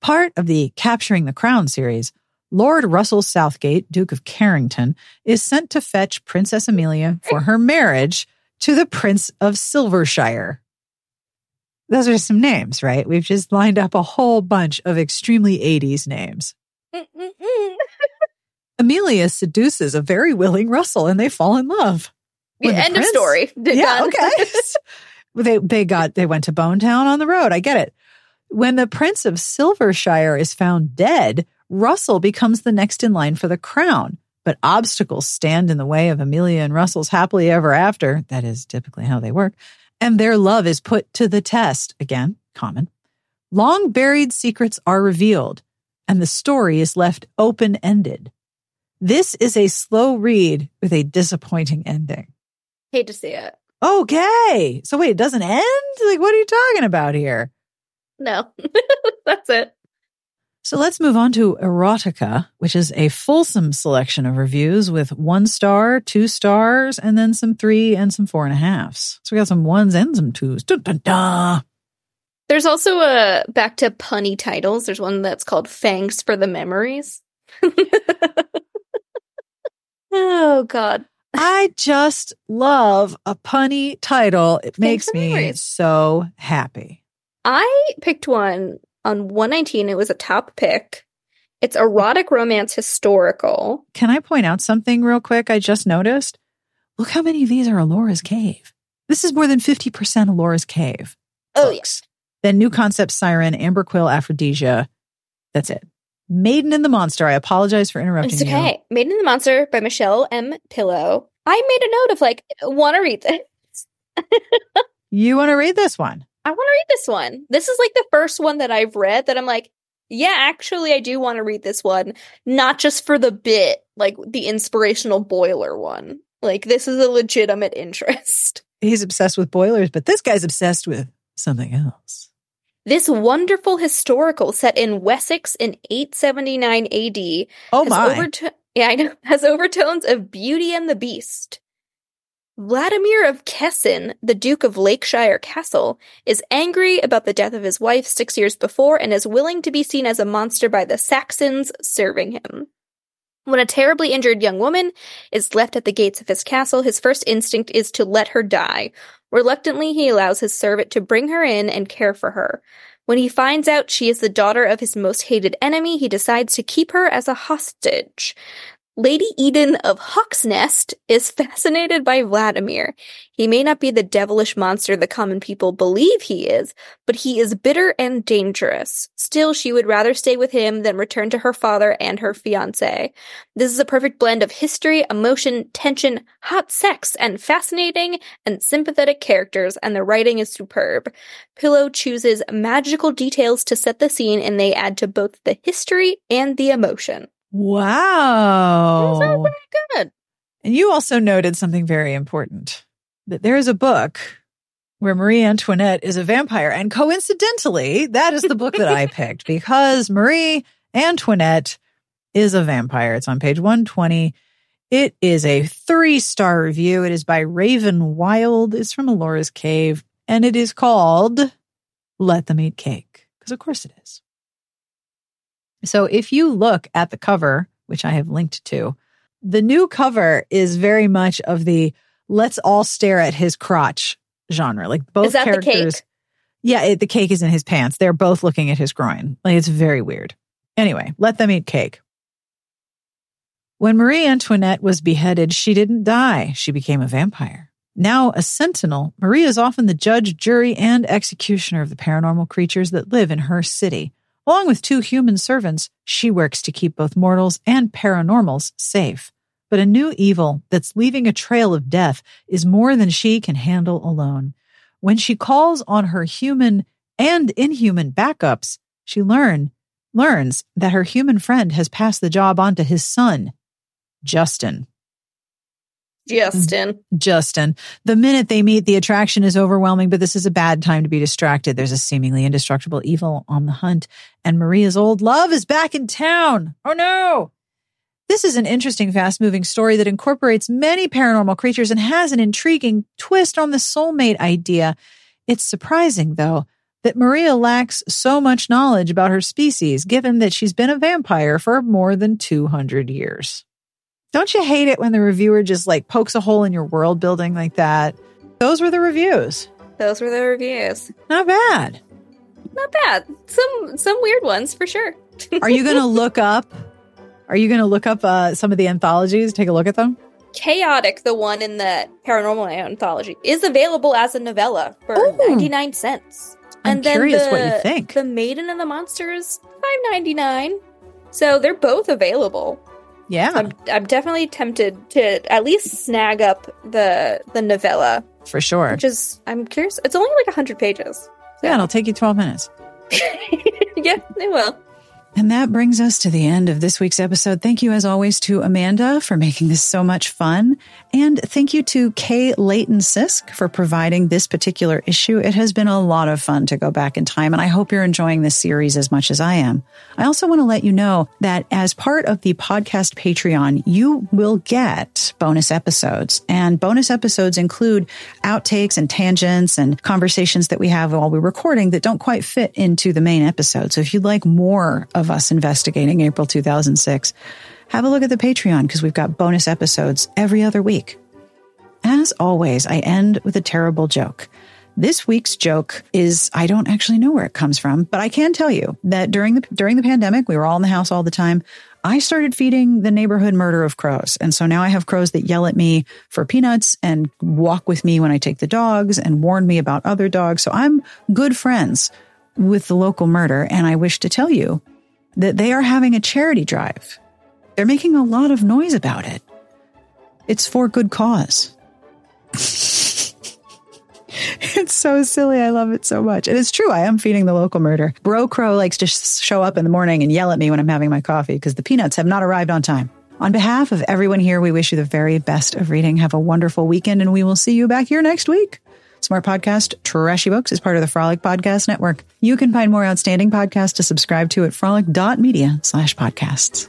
[SPEAKER 1] part of the Capturing the Crown series. Lord Russell Southgate, Duke of Carrington, is sent to fetch Princess Amelia for her marriage to the Prince of Silvershire. Those are some names, right? We've just lined up a whole bunch of extremely 80s names. Amelia seduces a very willing Russell and they fall in love. When the
[SPEAKER 2] End of
[SPEAKER 1] prince-
[SPEAKER 2] story.
[SPEAKER 1] yeah, okay. they they got they went to Bone Town on the road. I get it. When the Prince of Silvershire is found dead, Russell becomes the next in line for the crown. But obstacles stand in the way of Amelia and Russell's happily ever after. That is typically how they work. And their love is put to the test. Again, common. Long buried secrets are revealed, and the story is left open ended. This is a slow read with a disappointing ending.
[SPEAKER 2] Hate to see it.
[SPEAKER 1] Okay. So wait, it doesn't end? Like, what are you talking about here?
[SPEAKER 2] No, that's it.
[SPEAKER 1] So let's move on to Erotica, which is a fulsome selection of reviews with one star, two stars, and then some three and some four and a halves. So we got some ones and some twos. Dun, dun, dun.
[SPEAKER 2] There's also a back to punny titles. There's one that's called Fangs for the Memories. oh God.
[SPEAKER 1] I just love a punny title. It makes me so happy.
[SPEAKER 2] I picked one on 119. It was a top pick. It's erotic romance historical.
[SPEAKER 1] Can I point out something real quick? I just noticed. Look how many of these are Ellora's Cave. This is more than 50% Ellora's Cave.
[SPEAKER 2] Oh,
[SPEAKER 1] books. Then New Concept Siren, Amber Quill, Aphrodisia. That's it. Maiden and the Monster. I apologize for interrupting
[SPEAKER 2] It's
[SPEAKER 1] you.
[SPEAKER 2] okay. Maiden and the Monster by Michelle M. Pillow. I made a note of like, want to read this.
[SPEAKER 1] You want to read this one?
[SPEAKER 2] I want to read this one. This is like the first one that I've read that I'm like, yeah, actually, I do want to read this one. Not just for the bit, like the inspirational boiler one. Like, this is a legitimate interest.
[SPEAKER 1] He's obsessed with boilers, but this guy's obsessed with something else.
[SPEAKER 2] This wonderful historical set in Wessex in 879 AD
[SPEAKER 1] Oh
[SPEAKER 2] has
[SPEAKER 1] my.
[SPEAKER 2] overto- yeah, I know, has overtones of Beauty and the Beast. Vladimir of Kessin, the Duke of Lakeshire Castle, is angry about the death of his wife six years before and is willing to be seen as a monster by the Saxons serving him. When a terribly injured young woman is left at the gates of his castle, his first instinct is to let her die. Reluctantly, he allows his servant to bring her in and care for her. When he finds out she is the daughter of his most hated enemy, he decides to keep her as a hostage. Lady Eden of Hawksnest is fascinated by Vladimir. He may not be the devilish monster the common people believe he is, but he is bitter and dangerous. Still, she would rather stay with him than return to her father and her fiance. This is a perfect blend of history, emotion, tension, hot sex, and fascinating and sympathetic characters, and the writing is superb. Pillow chooses magical details to set the scene, and they add to both the history and the emotion.
[SPEAKER 1] Wow.
[SPEAKER 2] Is very good.
[SPEAKER 1] And you also noted something very important that there is a book where Marie Antoinette is a vampire. And coincidentally, that is the book that I picked because Marie Antoinette is a vampire. It's on page 120. It is a three star review. It is by Raven Wild. It's from Ellora's Cave and it is called Let Them Eat Cake. Because of course it is. So if you look at the cover, which I have linked to, the new cover is very much of the let's all stare at his crotch genre. Like both
[SPEAKER 2] Is that the
[SPEAKER 1] characters.
[SPEAKER 2] cake?
[SPEAKER 1] Yeah, it, the cake is in his pants. They're both looking at his groin. Like it's very weird. Anyway, let them eat cake. When Marie Antoinette was beheaded, she didn't die. She became a vampire. Now a sentinel, Marie is often the judge, jury, and executioner of the paranormal creatures that live in her city. Along with two human servants, she works to keep both mortals and paranormals safe. But a new evil that's leaving a trail of death is more than she can handle alone. When she calls on her human and inhuman backups, she learn learns that her human friend has passed the job on to his son, Justin.
[SPEAKER 2] Justin.
[SPEAKER 1] Justin. The minute they meet, the attraction is overwhelming, but this is a bad time to be distracted. There's a seemingly indestructible evil on the hunt, and Maria's old love is back in town. Oh no! This is an interesting, fast moving story that incorporates many paranormal creatures and has an intriguing twist on the soulmate idea. It's surprising, though, that Maria lacks so much knowledge about her species, given that she's been a vampire for more than 200 years. Don't you hate it when the reviewer just like pokes a hole in your world building like that? Those were the reviews.
[SPEAKER 2] Those were the reviews.
[SPEAKER 1] Not bad.
[SPEAKER 2] Not bad. Some some weird ones for sure.
[SPEAKER 1] Are you going to look up? Are you going to look up uh, some of the anthologies? Take a look at them.
[SPEAKER 2] Chaotic, the one in the paranormal anthology, is available as a novella for
[SPEAKER 1] Ooh.
[SPEAKER 2] 99 cents.
[SPEAKER 1] I'm
[SPEAKER 2] and then
[SPEAKER 1] curious
[SPEAKER 2] the,
[SPEAKER 1] what you think.
[SPEAKER 2] The Maiden and the Monsters, five ninety nine. So they're both available.
[SPEAKER 1] Yeah,
[SPEAKER 2] I'm I'm definitely tempted to at least snag up the the novella,
[SPEAKER 1] for sure.
[SPEAKER 2] which is I'm curious. It's only like hundred pages.
[SPEAKER 1] yeah, it'll take you 12 minutes.
[SPEAKER 2] yeah, it will.
[SPEAKER 1] And that brings us to the end of this week's episode. Thank you, as always, to Amanda for making this so much fun. And thank you to Kay Leighton Sisk for providing this particular issue. It has been a lot of fun to go back in time, and I hope you're enjoying this series as much as I am. I also want to let you know that as part of the podcast Patreon, you will get bonus episodes. And bonus episodes include outtakes and tangents and conversations that we have while we're recording that don't quite fit into the main episode. So if you'd like more of us investigating April 2006, have a look at the Patreon because we've got bonus episodes every other week. As always, I end with a terrible joke. This week's joke is I don't actually know where it comes from, but I can tell you that during the during the pandemic, we were all in the house all the time. I started feeding the neighborhood murder of crows. And so now I have crows that yell at me for peanuts and walk with me when I take the dogs and warn me about other dogs. So I'm good friends with the local murder. And I wish to tell you that they are having a charity drive. They're making a lot of noise about it. It's for good cause. it's so silly. I love it so much. And it's true. I am feeding the local murder. Bro Crow likes to sh- show up in the morning and yell at me when I'm having my coffee because the peanuts have not arrived on time. On behalf of everyone here, we wish you the very best of reading. Have a wonderful weekend, and we will see you back here next week. Smart Podcast Trashy Books is part of the Frolic Podcast Network. You can find more outstanding podcasts to subscribe to at frolic.media slash podcasts.